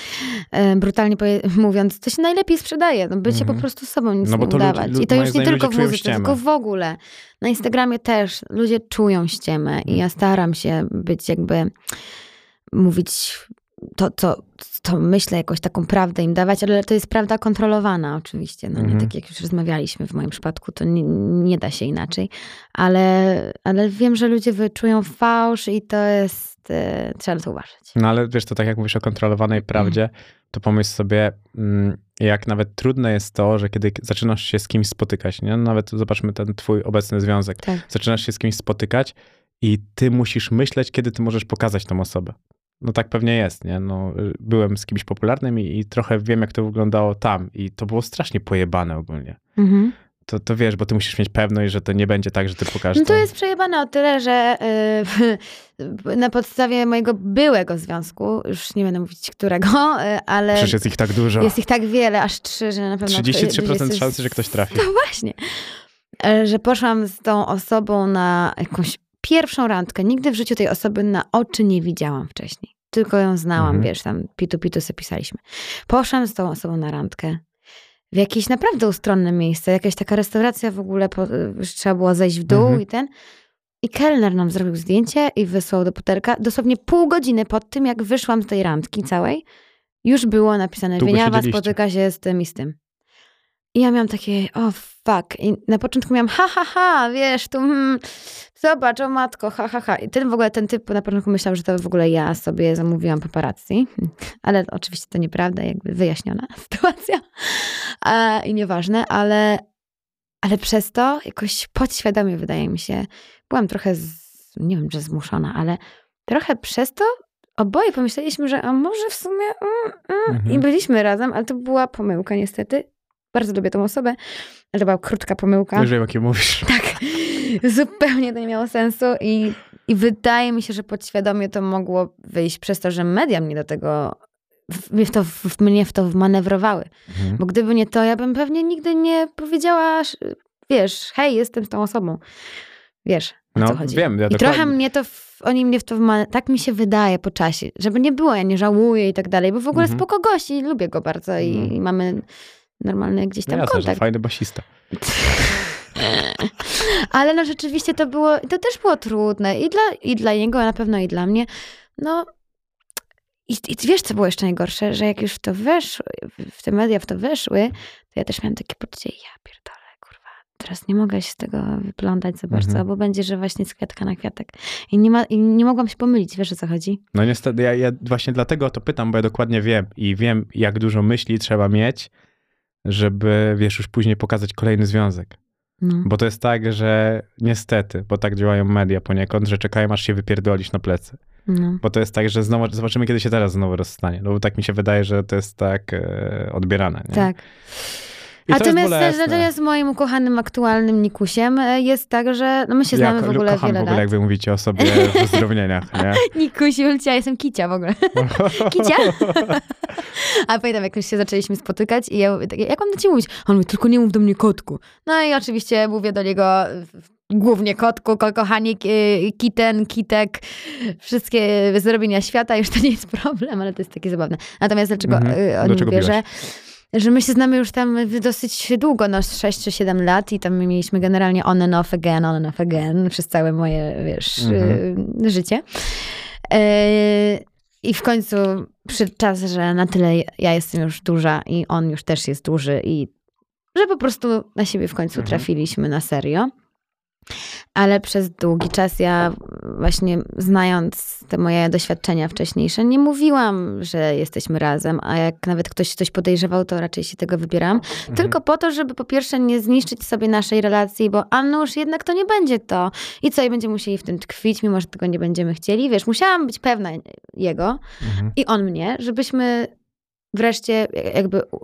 e, brutalnie mówiąc, to się najlepiej sprzedaje. No, bycie Mhm. po prostu sobą, nic No bo nie to udawać. lu- I to moim już nie tylko w muzyce, ściemę. tylko w ogóle. Na Instagramie też ludzie czują ściemę i ja staram się być jakby, mówić to, co, co myślę, jakąś taką prawdę im dawać, ale to jest prawda kontrolowana oczywiście. No nie Mhm. tak jak już rozmawialiśmy w moim przypadku, to nie, nie da się inaczej. Ale, ale wiem, że ludzie wyczują fałsz i to jest, e, trzeba to uważać. No ale wiesz, to tak jak mówisz o kontrolowanej prawdzie, to pomyśl sobie, mm, jak nawet trudne jest to, że kiedy zaczynasz się z kimś spotykać, nie? Nawet zobaczmy ten twój obecny związek. Tak. Zaczynasz się z kimś spotykać i ty musisz myśleć, kiedy ty możesz pokazać tą osobę. No tak pewnie jest, nie? No, y, byłem z kimś popularnym i, i trochę wiem, jak to wyglądało tam i to było strasznie pojebane ogólnie. Mhm. To, to wiesz, bo ty musisz mieć pewność, że to nie będzie tak, że ty pokażesz No to jest przejebane o tyle, że y, na podstawie mojego byłego związku, już nie będę mówić którego, y, ale Przecież jest ich tak dużo. jest ich tak wiele, aż trzy, że na pewno... 33% jest- szansy, że ktoś trafi. No właśnie. E, Że poszłam z tą osobą na jakąś pierwszą randkę. Nigdy w życiu tej osoby na oczy nie widziałam wcześniej. Tylko ją znałam, Mhm. wiesz, tam pitu pitu sobie pisaliśmy. Poszłam z tą osobą na randkę. W jakieś naprawdę ustronne miejsce, jakaś taka restauracja w ogóle, po, już trzeba było zejść w dół Mhm. i ten. I kelner nam zrobił zdjęcie i wysłał do puterka. Dosłownie pół godziny po tym, jak wyszłam z tej randki całej, już było napisane, Wieniawa spotyka się z tym i z tym. I ja miałam takie, o fuck. I na początku miałam, ha, ha, ha, wiesz, tu, hmm, zobacz, o matko, ha, ha, ha. I ten w ogóle, ten typ na początku myślał, że to w ogóle ja sobie zamówiłam paparazzi. Ale oczywiście to nieprawda, jakby wyjaśniona sytuacja. A, I nieważne, ale, ale przez to jakoś podświadomie, wydaje mi się, byłam trochę, z, nie wiem, że zmuszona, ale trochę przez to oboje pomyśleliśmy, że a może w sumie mm, mm, Mhm. i byliśmy razem, ale to była pomyłka niestety. Bardzo lubię tą osobę, ale to była krótka pomyłka. Wiem, jakie mówisz. Tak, zupełnie to nie miało sensu i, i wydaje mi się, że podświadomie to mogło wyjść przez to, że media mnie do tego, w, mnie w to, w, mnie w to wmanewrowały. Mhm. Bo gdyby nie to, ja bym pewnie nigdy nie powiedziała, sz- wiesz, hej, jestem z tą osobą. Wiesz, No, co chodzi. wiem, ja I trochę mnie to, w, oni mnie w to wma- tak mi się wydaje po czasie, żeby nie było, ja nie żałuję i tak dalej, bo w ogóle Mhm. spoko gości, lubię go bardzo i, Mhm. i mamy normalny gdzieś tam Jasne, że kontakt. fajny basista. Ale no rzeczywiście to było, to też było trudne i dla, i dla niego, a na pewno i dla mnie. No i, i wiesz, co było jeszcze najgorsze, że jak już w to weszły, w te media w to weszły, to ja też miałam takie poczucie, ja pierdolę, kurwa, teraz nie mogę się z tego wyplątać za bardzo, Mhm. bo będzie, że właśnie z kwiatka na kwiatek. I nie, ma, I nie mogłam się pomylić, wiesz o co chodzi? No niestety, ja, ja właśnie dlatego o to pytam, bo ja dokładnie wiem i wiem, jak dużo myśli trzeba mieć, żeby, wiesz, już później pokazać kolejny związek. No. Bo to jest tak, że niestety, bo tak działają media poniekąd, że czekają, aż się wypierdolisz na plecy. No. Bo to jest tak, że znowu, zobaczymy, kiedy się teraz znowu rozstanie. No bo tak mi się wydaje, że to jest tak e, odbierane. Nie? Tak. I to Natomiast, natomiast z moim ukochanym aktualnym Nikusiem e, jest tak, że no my się znamy ja w ogóle kocham wiele w ogóle, lat. jak wy mówicie o sobie w uzdrownieniach, nie? Nikusiu, ja jestem Kicia w ogóle. Kicia? A pamiętam, jak już się zaczęliśmy spotykać i ja mówię, tak, jak mam do ciebie mówić? On mówi, tylko nie mów do mnie kotku. No i oczywiście mówię do niego głównie kotku, ko kochanie, ki- kiten, kitek, wszystkie zrobienia świata, już to nie jest problem, ale to jest takie zabawne. Natomiast dlaczego Mhm. y, o nim biłaś? Że my się znamy już tam dosyć długo, no 6 czy 7 lat i tam mieliśmy generalnie on and off again, on and off again przez całe moje, wiesz, Mhm. y, życie. Y, I w końcu przyszedł czas, że na tyle ja jestem już duża i on już też jest duży i że po prostu na siebie w końcu Mhm. trafiliśmy na serio. Ale przez długi czas ja właśnie znając te moje doświadczenia wcześniejsze, nie mówiłam, że jesteśmy razem, a jak nawet ktoś coś podejrzewał, to raczej się tego wybieram. Mhm. Tylko po to, żeby po pierwsze nie zniszczyć sobie naszej relacji, bo a nuż jednak to nie będzie to. I co, i będziemy musieli w tym tkwić, mimo że tego nie będziemy chcieli. Wiesz, musiałam być pewna jego Mhm. i on mnie, żebyśmy wreszcie jakby u- u-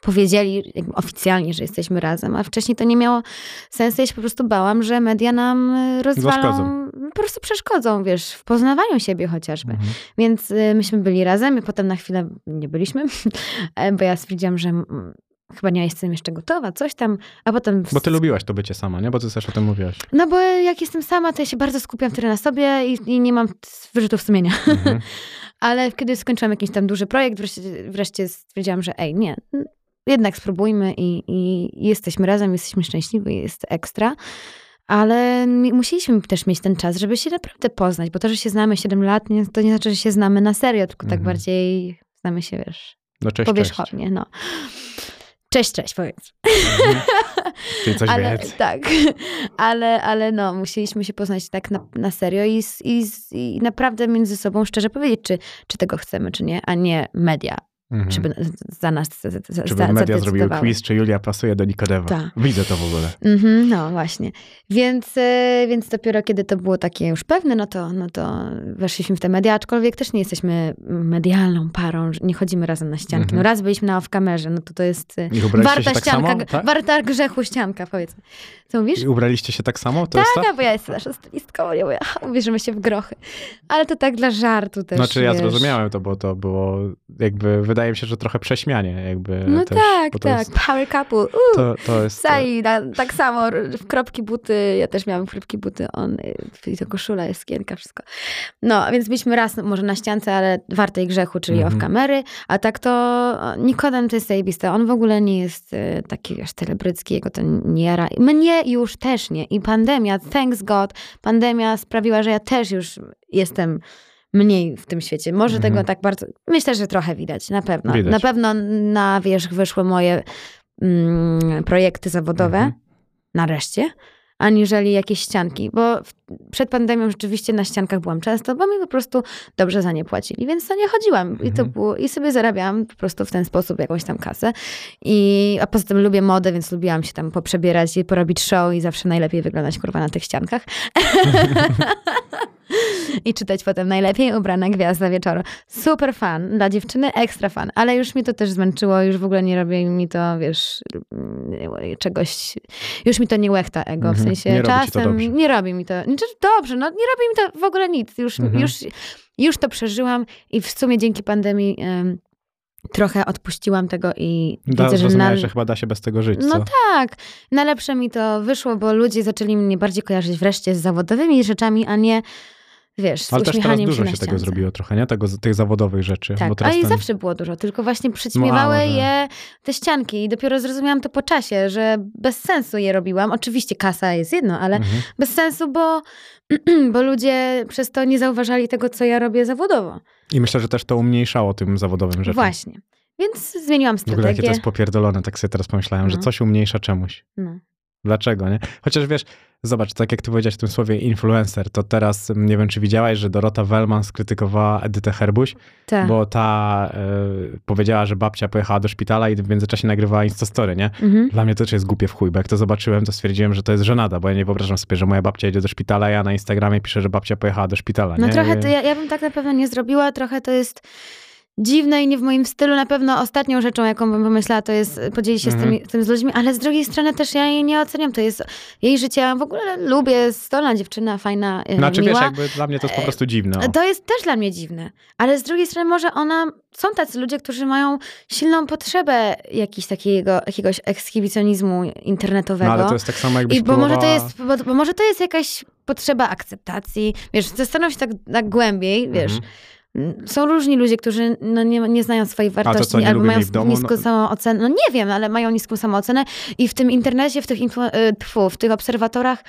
powiedzieli jakby oficjalnie, że jesteśmy razem, a wcześniej to nie miało sensu. Ja się po prostu bałam, że media nam y, rozwalą, Zaszkodzą. po prostu przeszkodzą, wiesz, w poznawaniu siebie chociażby. Mhm. Więc y, myśmy byli razem i potem na chwilę nie byliśmy, e, bo ja stwierdziłam, że chyba nie jestem jeszcze gotowa, coś tam, a potem... Bo ty lubiłaś to bycie sama, nie? Bo ty też o tym mówiłaś. No bo jak jestem sama, to ja się bardzo skupiam wtedy na sobie i, i nie mam wyrzutów sumienia. Mhm. Ale kiedy skończyłam jakiś tam duży projekt, wreszcie, wreszcie stwierdziłam, że ej, nie, jednak spróbujmy i, i jesteśmy razem, jesteśmy szczęśliwi, jest ekstra. Ale musieliśmy też mieć ten czas, żeby się naprawdę poznać, bo to, że się znamy 7 lat, nie, to nie znaczy, że się znamy na serio, tylko tak Mhm. bardziej znamy się, wiesz, No cześć, cześć. powierzchownie, no. Cześć, cześć, powiedz. Mhm. Czyli coś ale, więcej. tak, ale, ale no, musieliśmy się poznać tak na, na serio i, i, i naprawdę między sobą szczerze powiedzieć, czy, czy tego chcemy, czy nie, a nie media, Mhm. za nas za, za, Czy by media zrobiły quiz, czy Julia pasuje do Nikodema. Tak. Widzę to w ogóle. Mhm, no właśnie. Więc, e, więc dopiero kiedy to było takie już pewne, no to, no to weszliśmy w te media, aczkolwiek też nie jesteśmy medialną parą, nie chodzimy razem na ścianki. Mhm. No raz byliśmy na off-kamerze, no to to jest warta tak ścianka, samo? Tak? warta grzechu ścianka, powiedzmy. Co mówisz? I ubraliście się tak samo? To jest Tak, to? a bo ja jestem naszą stylistką, ubierzemy się w grochy. Ale to tak dla żartu też, Znaczy ja wiesz. zrozumiałem to, bo to było jakby, wydaje mi się, że trochę prześmianie jakby No też, tak, tak, Jest, power couple, uh. to, to jest... Sali, na, tak samo, w kropki buty, ja też miałam kropki buty, on, y, i to koszula, jest skienka, wszystko. No, więc byliśmy raz może na ściance, ale wartej grzechu, czyli Mhm. off kamery, a tak to Nikodem to jest zajebiste, on w ogóle nie jest y, taki, wiesz, celebrycki, jego to nie jara. Mnie już też nie i pandemia, thanks God, pandemia sprawiła, że ja też już jestem mniej w tym świecie. Może Mhm. tego tak bardzo, myślę, że trochę widać, na pewno. Widać. Na pewno na wierzch wyszły moje mm, projekty zawodowe, Mhm. nareszcie, aniżeli jakieś ścianki, bo w, przed pandemią rzeczywiście na ściankach byłam często, bo mi po prostu dobrze za nie płacili, więc to nie chodziłam i to Mhm. było, i sobie zarabiałam po prostu w ten sposób jakąś tam kasę. I, a poza tym lubię modę, więc lubiłam się tam poprzebierać i porobić show i zawsze najlepiej wyglądać kurwa na tych ściankach. I czytać potem najlepiej ubrana gwiazda wieczoru. Super fan, dla dziewczyny ekstra fan, ale już mi to też zmęczyło, już w ogóle nie robi mi to, wiesz, mm, czegoś, już mi to nie łechta ego, w Mhm. sensie Nie czasem nie robi mi to, znaczy dobrze, no nie robi mi to w ogóle nic, już, Mhm. już, już to przeżyłam i w sumie dzięki pandemii em, trochę odpuściłam tego i Da, widzę, że na, że chyba da się bez tego żyć, no co? tak, na lepsze mi to wyszło, bo ludzie zaczęli mnie bardziej kojarzyć wreszcie z zawodowymi rzeczami, a nie, wiesz, z Ale też teraz dużo się, tego zrobiło trochę, nie? Tego, tych zawodowych rzeczy. Tak, a i ten... zawsze było dużo, tylko właśnie przyćmiewały może. je te ścianki i dopiero zrozumiałam to po czasie, że bez sensu je robiłam. Oczywiście kasa jest jedno, ale Mhm. bez sensu, bo, bo ludzie przez to nie zauważali tego, co ja robię zawodowo. I myślę, że też to umniejszało tym zawodowym rzeczom. Właśnie. Więc zmieniłam W ogóle jakie to strategię. jest popierdolone, tak sobie teraz pomyślałem, że No. coś umniejsza czemuś. No. Dlaczego, nie? Chociaż wiesz, zobacz, tak jak ty powiedziałeś w tym słowie influencer, to teraz m, nie wiem, czy widziałaś, że Dorota Wellman skrytykowała Edytę Herbuś, Tak. bo ta y, powiedziała, że babcia pojechała do szpitala i w międzyczasie nagrywała Instastory, nie? Mhm. Dla mnie to też jest głupie w chuj, bo jak to zobaczyłem, to stwierdziłem, że to jest żenada, bo ja nie wyobrażam sobie, że moja babcia jedzie do szpitala, ja na Instagramie piszę, że babcia pojechała do szpitala, No nie? trochę to ja, ja bym tak na pewno nie zrobiła, trochę to jest dziwne i nie w moim stylu. Na pewno ostatnią rzeczą, jaką bym pomyślała, to jest podzielić się z, Mhm. tymi, tym z ludźmi, ale z drugiej strony też ja jej nie oceniam. To jest jej życie, ja w ogóle lubię, stolna dziewczyna, fajna, Znaczy miła. wiesz, jakby dla mnie to jest po E, prostu dziwne. o. To jest też dla mnie dziwne, ale z drugiej strony może ona, są tacy ludzie, którzy mają silną potrzebę jakiś takiego, jakiegoś ekshibicjonizmu internetowego. No ale to jest tak samo jakbyś I bo może, to jest, bo, bo może to jest jakaś potrzeba akceptacji, wiesz, zastanów się tak, tak głębiej, wiesz, Mhm. Są różni ludzie, którzy no, nie, nie znają swojej wartości co, nie albo mają domu? niską No- samoocenę. No nie wiem, ale mają niską samoocenę i w tym internecie, w tych, y, tfu, w tych obserwatorach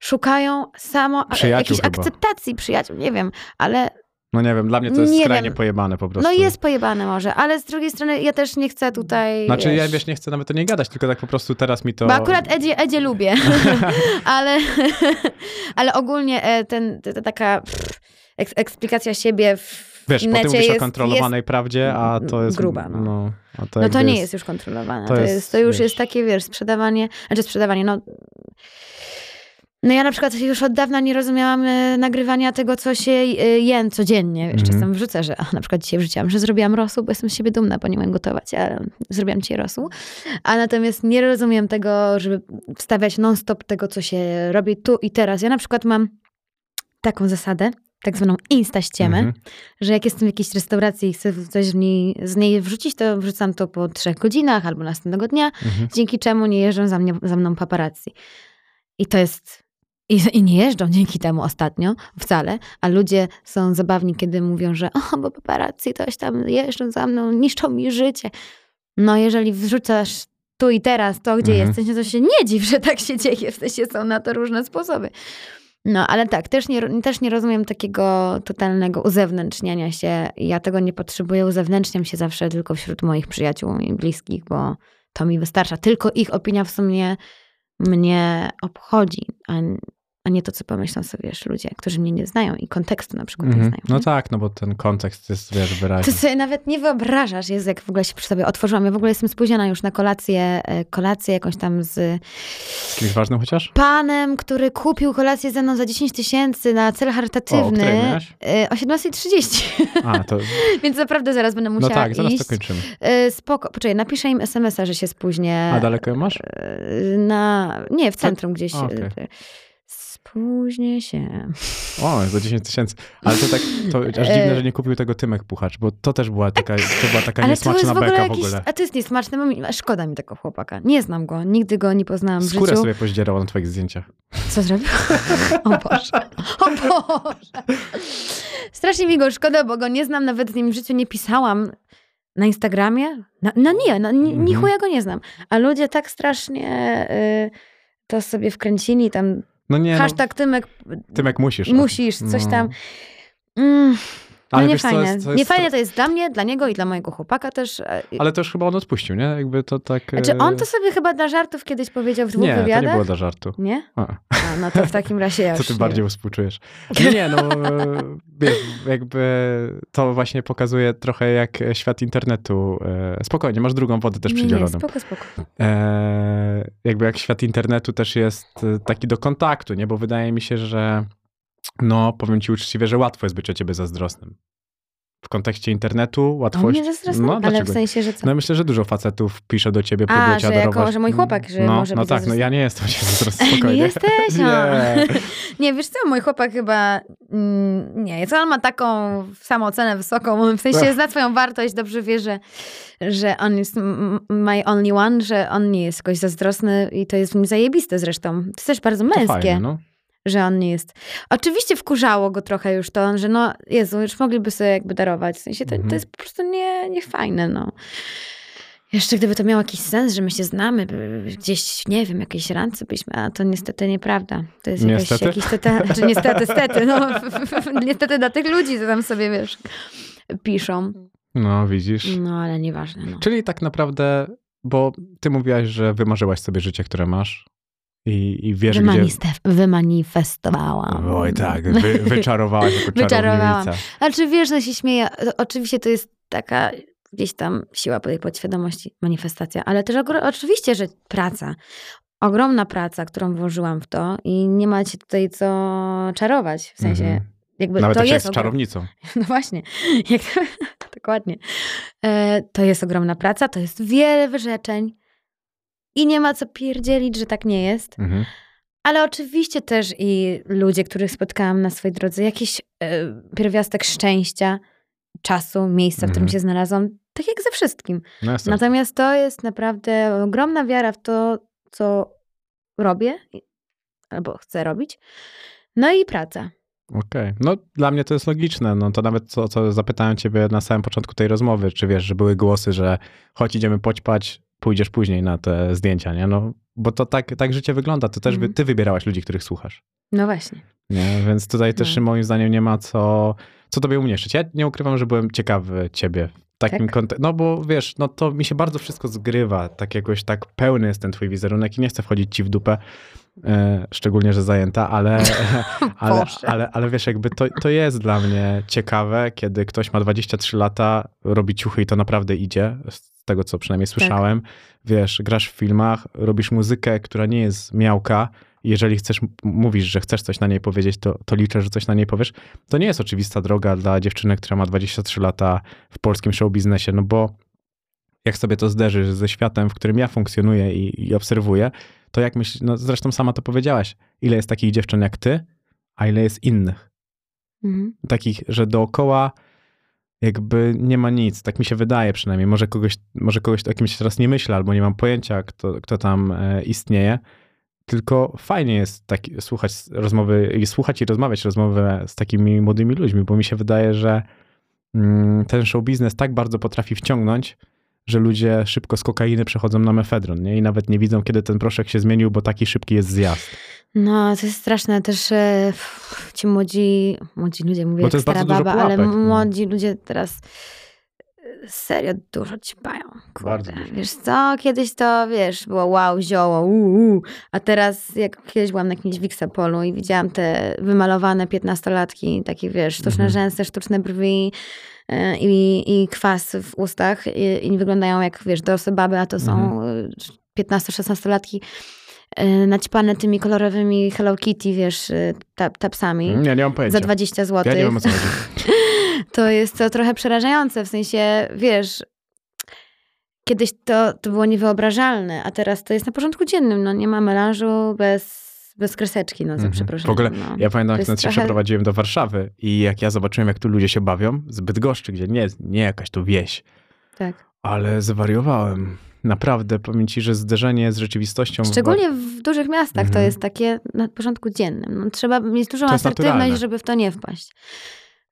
szukają samo Przyjaciół jakiejś chyba. akceptacji przyjaciół, nie wiem, ale No nie wiem, dla mnie to jest Nie skrajnie wiem. pojebane po prostu. no jest pojebane może, ale z drugiej strony ja też nie chcę tutaj, Znaczy ja wiesz, wiesz, nie chcę nawet o niej gadać, tylko tak po prostu teraz mi to... Bo akurat Edzie, Edzie lubię, ale, ale ogólnie e, ten, ta, ta taka pff, eks, eksplikacja siebie w Wiesz, bo ty necie mówisz jest, o kontrolowanej prawdzie, a to jest... gruba, no. no a to, No to nie jest już kontrolowane. to To, jest, jest, to już wiesz- jest takie, wiesz, sprzedawanie, znaczy sprzedawanie, no... No ja na przykład już od dawna nie rozumiałam e, nagrywania tego, co się e, jem codziennie. Wiesz, Mhm. czasem wrzucę, że a, na przykład dzisiaj wrzuciłam, że zrobiłam rosół, bo jestem z siebie dumna, bo nie umiem gotować, ale zrobiłam dzisiaj rosół. A natomiast nie rozumiem tego, żeby wstawiać non-stop tego, co się robi tu i teraz. Ja na przykład mam taką zasadę, tak zwaną instaściemę, Mhm. że jak jestem w jakiejś restauracji i chcę coś z niej, z niej wrzucić, to wrzucam to po trzech godzinach albo następnego dnia, Mhm. dzięki czemu nie jeżdżą za, mnie, za mną paparazzi. I to jest... I, I nie jeżdżą dzięki temu ostatnio wcale, a ludzie są zabawni, kiedy mówią, że o, bo paparazzi coś tam jeżdżą za mną, niszczą mi życie. No jeżeli wrzucasz tu i teraz to, gdzie Mhm. jesteś, no to się nie dziw, że tak się dzieje. W sensie są na to różne sposoby. No, ale tak, też nie, też nie rozumiem takiego totalnego uzewnętrzniania się. Ja tego nie potrzebuję, uzewnętrzniam się zawsze tylko wśród moich przyjaciół i bliskich, bo to mi wystarcza. Tylko ich opinia w sumie mnie obchodzi, a, a nie to, co pomyślą sobie wiesz, ludzie, którzy mnie nie znają i kontekstu na przykład nie Mhm. znają. No nie? tak, no bo ten kontekst jest, wiesz, wyraźny. To sobie nawet nie wyobrażasz, jest jak w ogóle się przy sobie otworzyłam. Ja w ogóle jestem spóźniona już na kolację, e, kolację jakąś tam z Z kimś ważnym chociaż? panem, który kupił kolację ze mną za 10 tysięcy na cel O, o charytatywny miałaś? e, o 17.30. A, to... Więc naprawdę zaraz będę musiała No tak, zaraz iść. to kończymy. E, Spoko, poczekaj, napiszę im SMS-a, że się spóźnię. A daleko masz? Na, nie, w centrum gdzieś. E, Spóźnię się. O, za 10 tysięcy. Ale to tak, to aż dziwne, że nie kupił tego Tymek Puchacz, bo to też była taka, to była taka Ale to jest niesmaczna w ogóle beka jakiś... w ogóle. A to jest niesmaczne, bo szkoda mi tego chłopaka. Nie znam go, nigdy go nie poznałam w Skórę życiu. sobie poździerał na twoich zdjęciach. Co zrobił? O Boże. O Boże. Strasznie mi go szkoda, bo go nie znam, nawet z nim w życiu nie pisałam. Na Instagramie? No, no nie, no, ni, Mhm. chuja go nie znam. A ludzie tak strasznie y, to sobie wkręcili, tam No nie, no, hashtag Tymek Tymek musisz. musisz, coś No. tam. Mm, no Ale nie wiesz, co fajne. jest- co jest nie fajne to jest dla mnie, dla niego i dla mojego chłopaka też. e, Ale to już chyba on odpuścił, nie? Jakby to tak... Znaczy e, on to sobie chyba dla żartów kiedyś powiedział w dwóch Nie, to wywiadach. nie było dla żartu. Nie? A, A, no to w takim razie ja co ty nie bardziej wiem. współczujesz? Nie, nie, no e, wiesz, jakby to właśnie pokazuje trochę jak świat internetu. Spokojnie, masz drugą wodę też Nie, nie, przydzieloną. spoko, spoko. e, jakby jak świat internetu też jest taki do kontaktu, nie? Bo wydaje mi się, że no, powiem ci uczciwie, że łatwo jest być o ciebie zazdrosnym. W kontekście internetu łatwość... mnie zazdrosny? No, Ale w sensie, że co? No myślę, że dużo facetów pisze do ciebie, A, próbuje cię że jako- adorować. że mój chłopak, że no, może No być tak, no ja nie jestem cię zazdrosny, Nie spokojnie. jesteś, no. Nie. Nie, wiesz co, mój chłopak chyba, mm, nie, co on ma taką samoocenę wysoką, w sensie zna swoją wartość, dobrze wie, że, że on jest my only one, że on nie jest jakoś zazdrosny i to jest mi zajebiste zresztą. To jest też bardzo To męskie, fajne, no. Że on nie jest. Oczywiście wkurzało go trochę już to, że no, Jezu, już mogliby sobie jakby darować, w sensie to, Mhm. to jest po prostu nie, nie fajne, no. Jeszcze gdyby to miało jakiś sens, że my się znamy, gdzieś, nie wiem, jakieś randce byśmy, a to niestety nieprawda. To jest jakaś, Niestety? jakiś teta, znaczy niestety, stety, no, niestety dla tych ludzi, co tam sobie, wiesz, piszą. No, widzisz. No, ale nieważne, no. Czyli tak naprawdę, bo ty mówiłaś, że wymarzyłaś sobie życie, które masz i, i wiesz, gdzie... Wymaniste- Wymanifestowałam. Oj tak, wy, wyczarowałaś jako Wyczarowałam. Znaczy wiesz, no się śmieję. Oczywiście to jest taka gdzieś tam siła tej podświadomości, manifestacja, ale też ogro- oczywiście, że praca. Ogromna praca, którą włożyłam w to i nie macie tutaj co czarować. W sensie, Mhm. jakby Nawet to się jest ogrom- czarownicą. No właśnie, jak dokładnie. E, to jest ogromna praca, to jest wiele wyrzeczeń i nie ma co pierdzielić, że tak nie jest. Mhm. Ale oczywiście też i ludzie, których spotkałam na swojej drodze, jakiś e, pierwiastek szczęścia, czasu, miejsca, w którym Mhm. się znalazłam, tak jak ze wszystkim. No. Natomiast to jest naprawdę ogromna wiara w to, co robię albo chcę robić. No i praca. Okej. No dla mnie to jest logiczne. No to nawet co, co zapytałem ciebie na samym początku tej rozmowy, czy wiesz, że były głosy, że chodź idziemy poćpać, pójdziesz później na te zdjęcia, nie? No bo to tak, tak życie wygląda. To też Mhm. ty wybierałaś ludzi, których słuchasz. No właśnie. Nie? Więc tutaj też No. moim zdaniem nie ma co, co tobie umniejszyć. Ja nie ukrywam, że byłem ciekawy ciebie w takim Tak? kontekście. No bo wiesz, no to mi się bardzo wszystko zgrywa. Tak jakoś tak pełny jest ten twój wizerunek i nie chcę wchodzić ci w dupę. E, szczególnie, że zajęta, ale, ale, ale, ale wiesz, jakby to, to jest dla mnie ciekawe, kiedy ktoś ma 23 lata, robi ciuchy i to naprawdę idzie, z tego co przynajmniej słyszałem. Wiesz, grasz w filmach, robisz muzykę, która nie jest miałka. Jeżeli chcesz, mówisz, że chcesz coś na niej powiedzieć, to, to liczę, że coś na niej powiesz. To nie jest oczywista droga dla dziewczyny, która ma 23 lata w polskim show biznesie, no bo jak sobie to zderzysz ze światem, w którym ja funkcjonuję i, i obserwuję, to jak myślisz, no zresztą sama to powiedziałaś, ile jest takich dziewczyn jak ty, a ile jest innych. Mhm. Takich, że dookoła jakby nie ma nic, tak mi się wydaje przynajmniej. Może kogoś, może kogoś o kimś teraz nie myślę, albo nie mam pojęcia, kto, kto tam e, istnieje. Tylko fajnie jest taki, słuchać rozmowy i słuchać i rozmawiać rozmowy z takimi młodymi ludźmi, bo mi się wydaje, że mm, ten show biznes tak bardzo potrafi wciągnąć, że ludzie szybko z kokainy przechodzą na mefedron, nie? I nawet nie widzą, kiedy ten proszek się zmienił, bo taki szybki jest zjazd. No, to jest straszne też e, ci młodzi, młodzi ludzie, mówię Bo jak to jest stara baba, ale no. młodzi ludzie teraz serio dużo ćpają. Bardzo Kurde. dużo. Wiesz co, kiedyś to, wiesz, było wow, zioło, uu, a teraz jak kiedyś byłam na jakimś Wixapolu i widziałam te wymalowane piętnastolatki, takie wiesz, sztuczne Mhm. rzęsy, sztuczne brwi e, i, i kwas w ustach i, i nie jak, wiesz, dorosłe baby, a to są Mhm. 15-16-latki e, naćpane tymi kolorowymi Hello Kitty, wiesz, e, tap, tapsami Ja nie mam pojęcia. za 20 zł. Ja nie wiem o co chodzi. To jest to trochę przerażające, w sensie, wiesz, kiedyś to, to było niewyobrażalne, a teraz to jest na porządku dziennym, no nie ma melanżu bez, bez kreseczki, no za Mhm. przeproszeniem. W ogóle no. Ja pamiętam, jak jest nawet się trochę- przeprowadziłem do Warszawy i jak ja zobaczyłem, jak tu ludzie się bawią, z Bydgoszczy, gdzie nie, nie jakaś to wieś, Tak. ale zwariowałem. Naprawdę, powiem ci, że zderzenie z rzeczywistością... w Szczególnie w dużych miastach to Mhm. jest takie na porządku dziennym. No, trzeba mieć dużą asertywność, naturalne. żeby w to nie wpaść.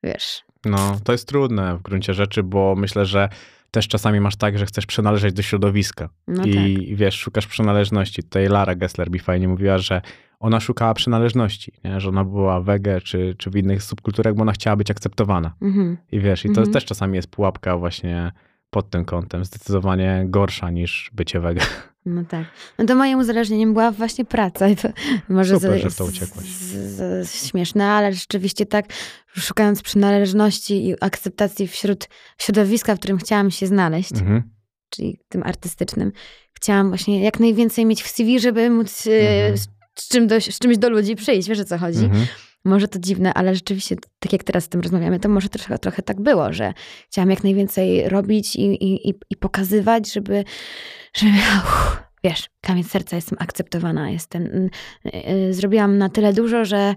Wiesz. No, to jest trudne w gruncie rzeczy, bo myślę, że też czasami masz tak, że chcesz przynależeć do środowiska No i wiesz, szukasz przynależności. Tutaj Lara Gessler mi fajnie mówiła, że ona szukała przynależności, nie? że ona była wege czy, czy w innych subkulturach, bo ona chciała być akceptowana. Mhm. I wiesz, i to Mhm. też czasami jest pułapka właśnie pod tym kątem, zdecydowanie gorsza niż bycie wege. No tak. No to moim uzależnieniem była właśnie praca. I to może Super, z- że to uciekłaś. z- z- śmieszne, ale rzeczywiście tak, szukając przynależności i akceptacji wśród środowiska, w którym chciałam się znaleźć, Mhm. czyli tym artystycznym, chciałam właśnie jak najwięcej mieć w CV, żeby móc e, Mhm. z, z, czym do, z czymś do ludzi przyjść. Wiesz o co chodzi? Mhm. Może to dziwne, ale rzeczywiście, tak jak teraz z tym rozmawiamy, to może trochę, trochę tak było, że chciałam jak najwięcej robić i, i, i, pokazywać, żeby, żeby uff, wiesz, kamień serca, jestem akceptowana, jestem, y, y, zrobiłam na tyle dużo, że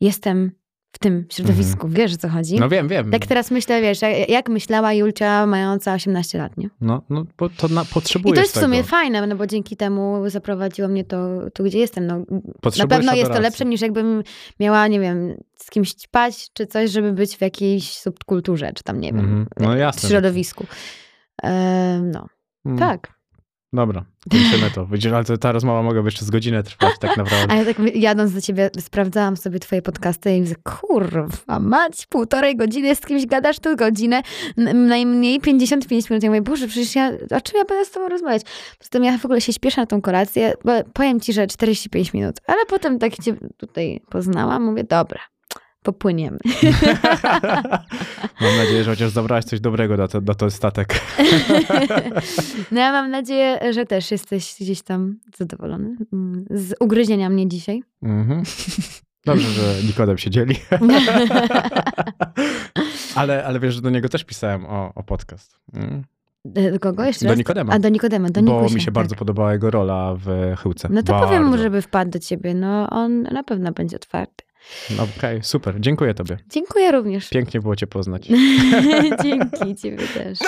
jestem w tym środowisku. Wiesz o co chodzi? No wiem, wiem. Tak teraz myślę, wiesz, jak, jak myślała Julcia mająca 18 lat, nie? No, no bo to na, I potrzebujesz to jest w sumie tego. fajne, no bo dzięki temu zaprowadziło mnie to tu, gdzie jestem. No, na pewno jest to lepsze niż jakbym miała, nie wiem, z kimś ćpać czy coś, żeby być w jakiejś subkulturze, czy tam, nie wiem, Mhm. No jasne, że- środowisku. E, no, Mm, tak. Dobra, kończymy to. Widzisz, ale ta rozmowa mogłaby jeszcze z godzinę trwać tak naprawdę. A ja tak jadąc do ciebie sprawdzałam sobie twoje podcasty i mówię, kurwa, mać, półtorej godziny z kimś gadasz tu godzinę, najmniej 55 minut. Ja mówię, Boże, przecież ja, o czym ja będę z tobą rozmawiać? Poza tym ja w ogóle się śpieszę na tą kolację, bo powiem ci, że 45 minut, ale potem tak cię tutaj poznałam, mówię, dobra, popłyniemy. Mam nadzieję, że chociaż zabrałaś coś dobrego na, to, na ten statek. No ja mam nadzieję, że też jesteś gdzieś tam zadowolony mm, z ugryzienia mnie dzisiaj. Mhm. Dobrze, że Nikodem się dzieli. ale, ale wiesz, że do niego też pisałem o, o podcast. Mm. Do kogo jeszcze Do raz? Nikodema. A do Nikodema, do Bo Nikusia, mi się tak. bardzo podobała jego rola w Chyłce. No to bardzo. powiem mu, żeby wpadł do ciebie. No on na pewno będzie otwarty. No, Okej, super. Dziękuję tobie. Dziękuję również. Pięknie było cię poznać. Dzięki ciebie też.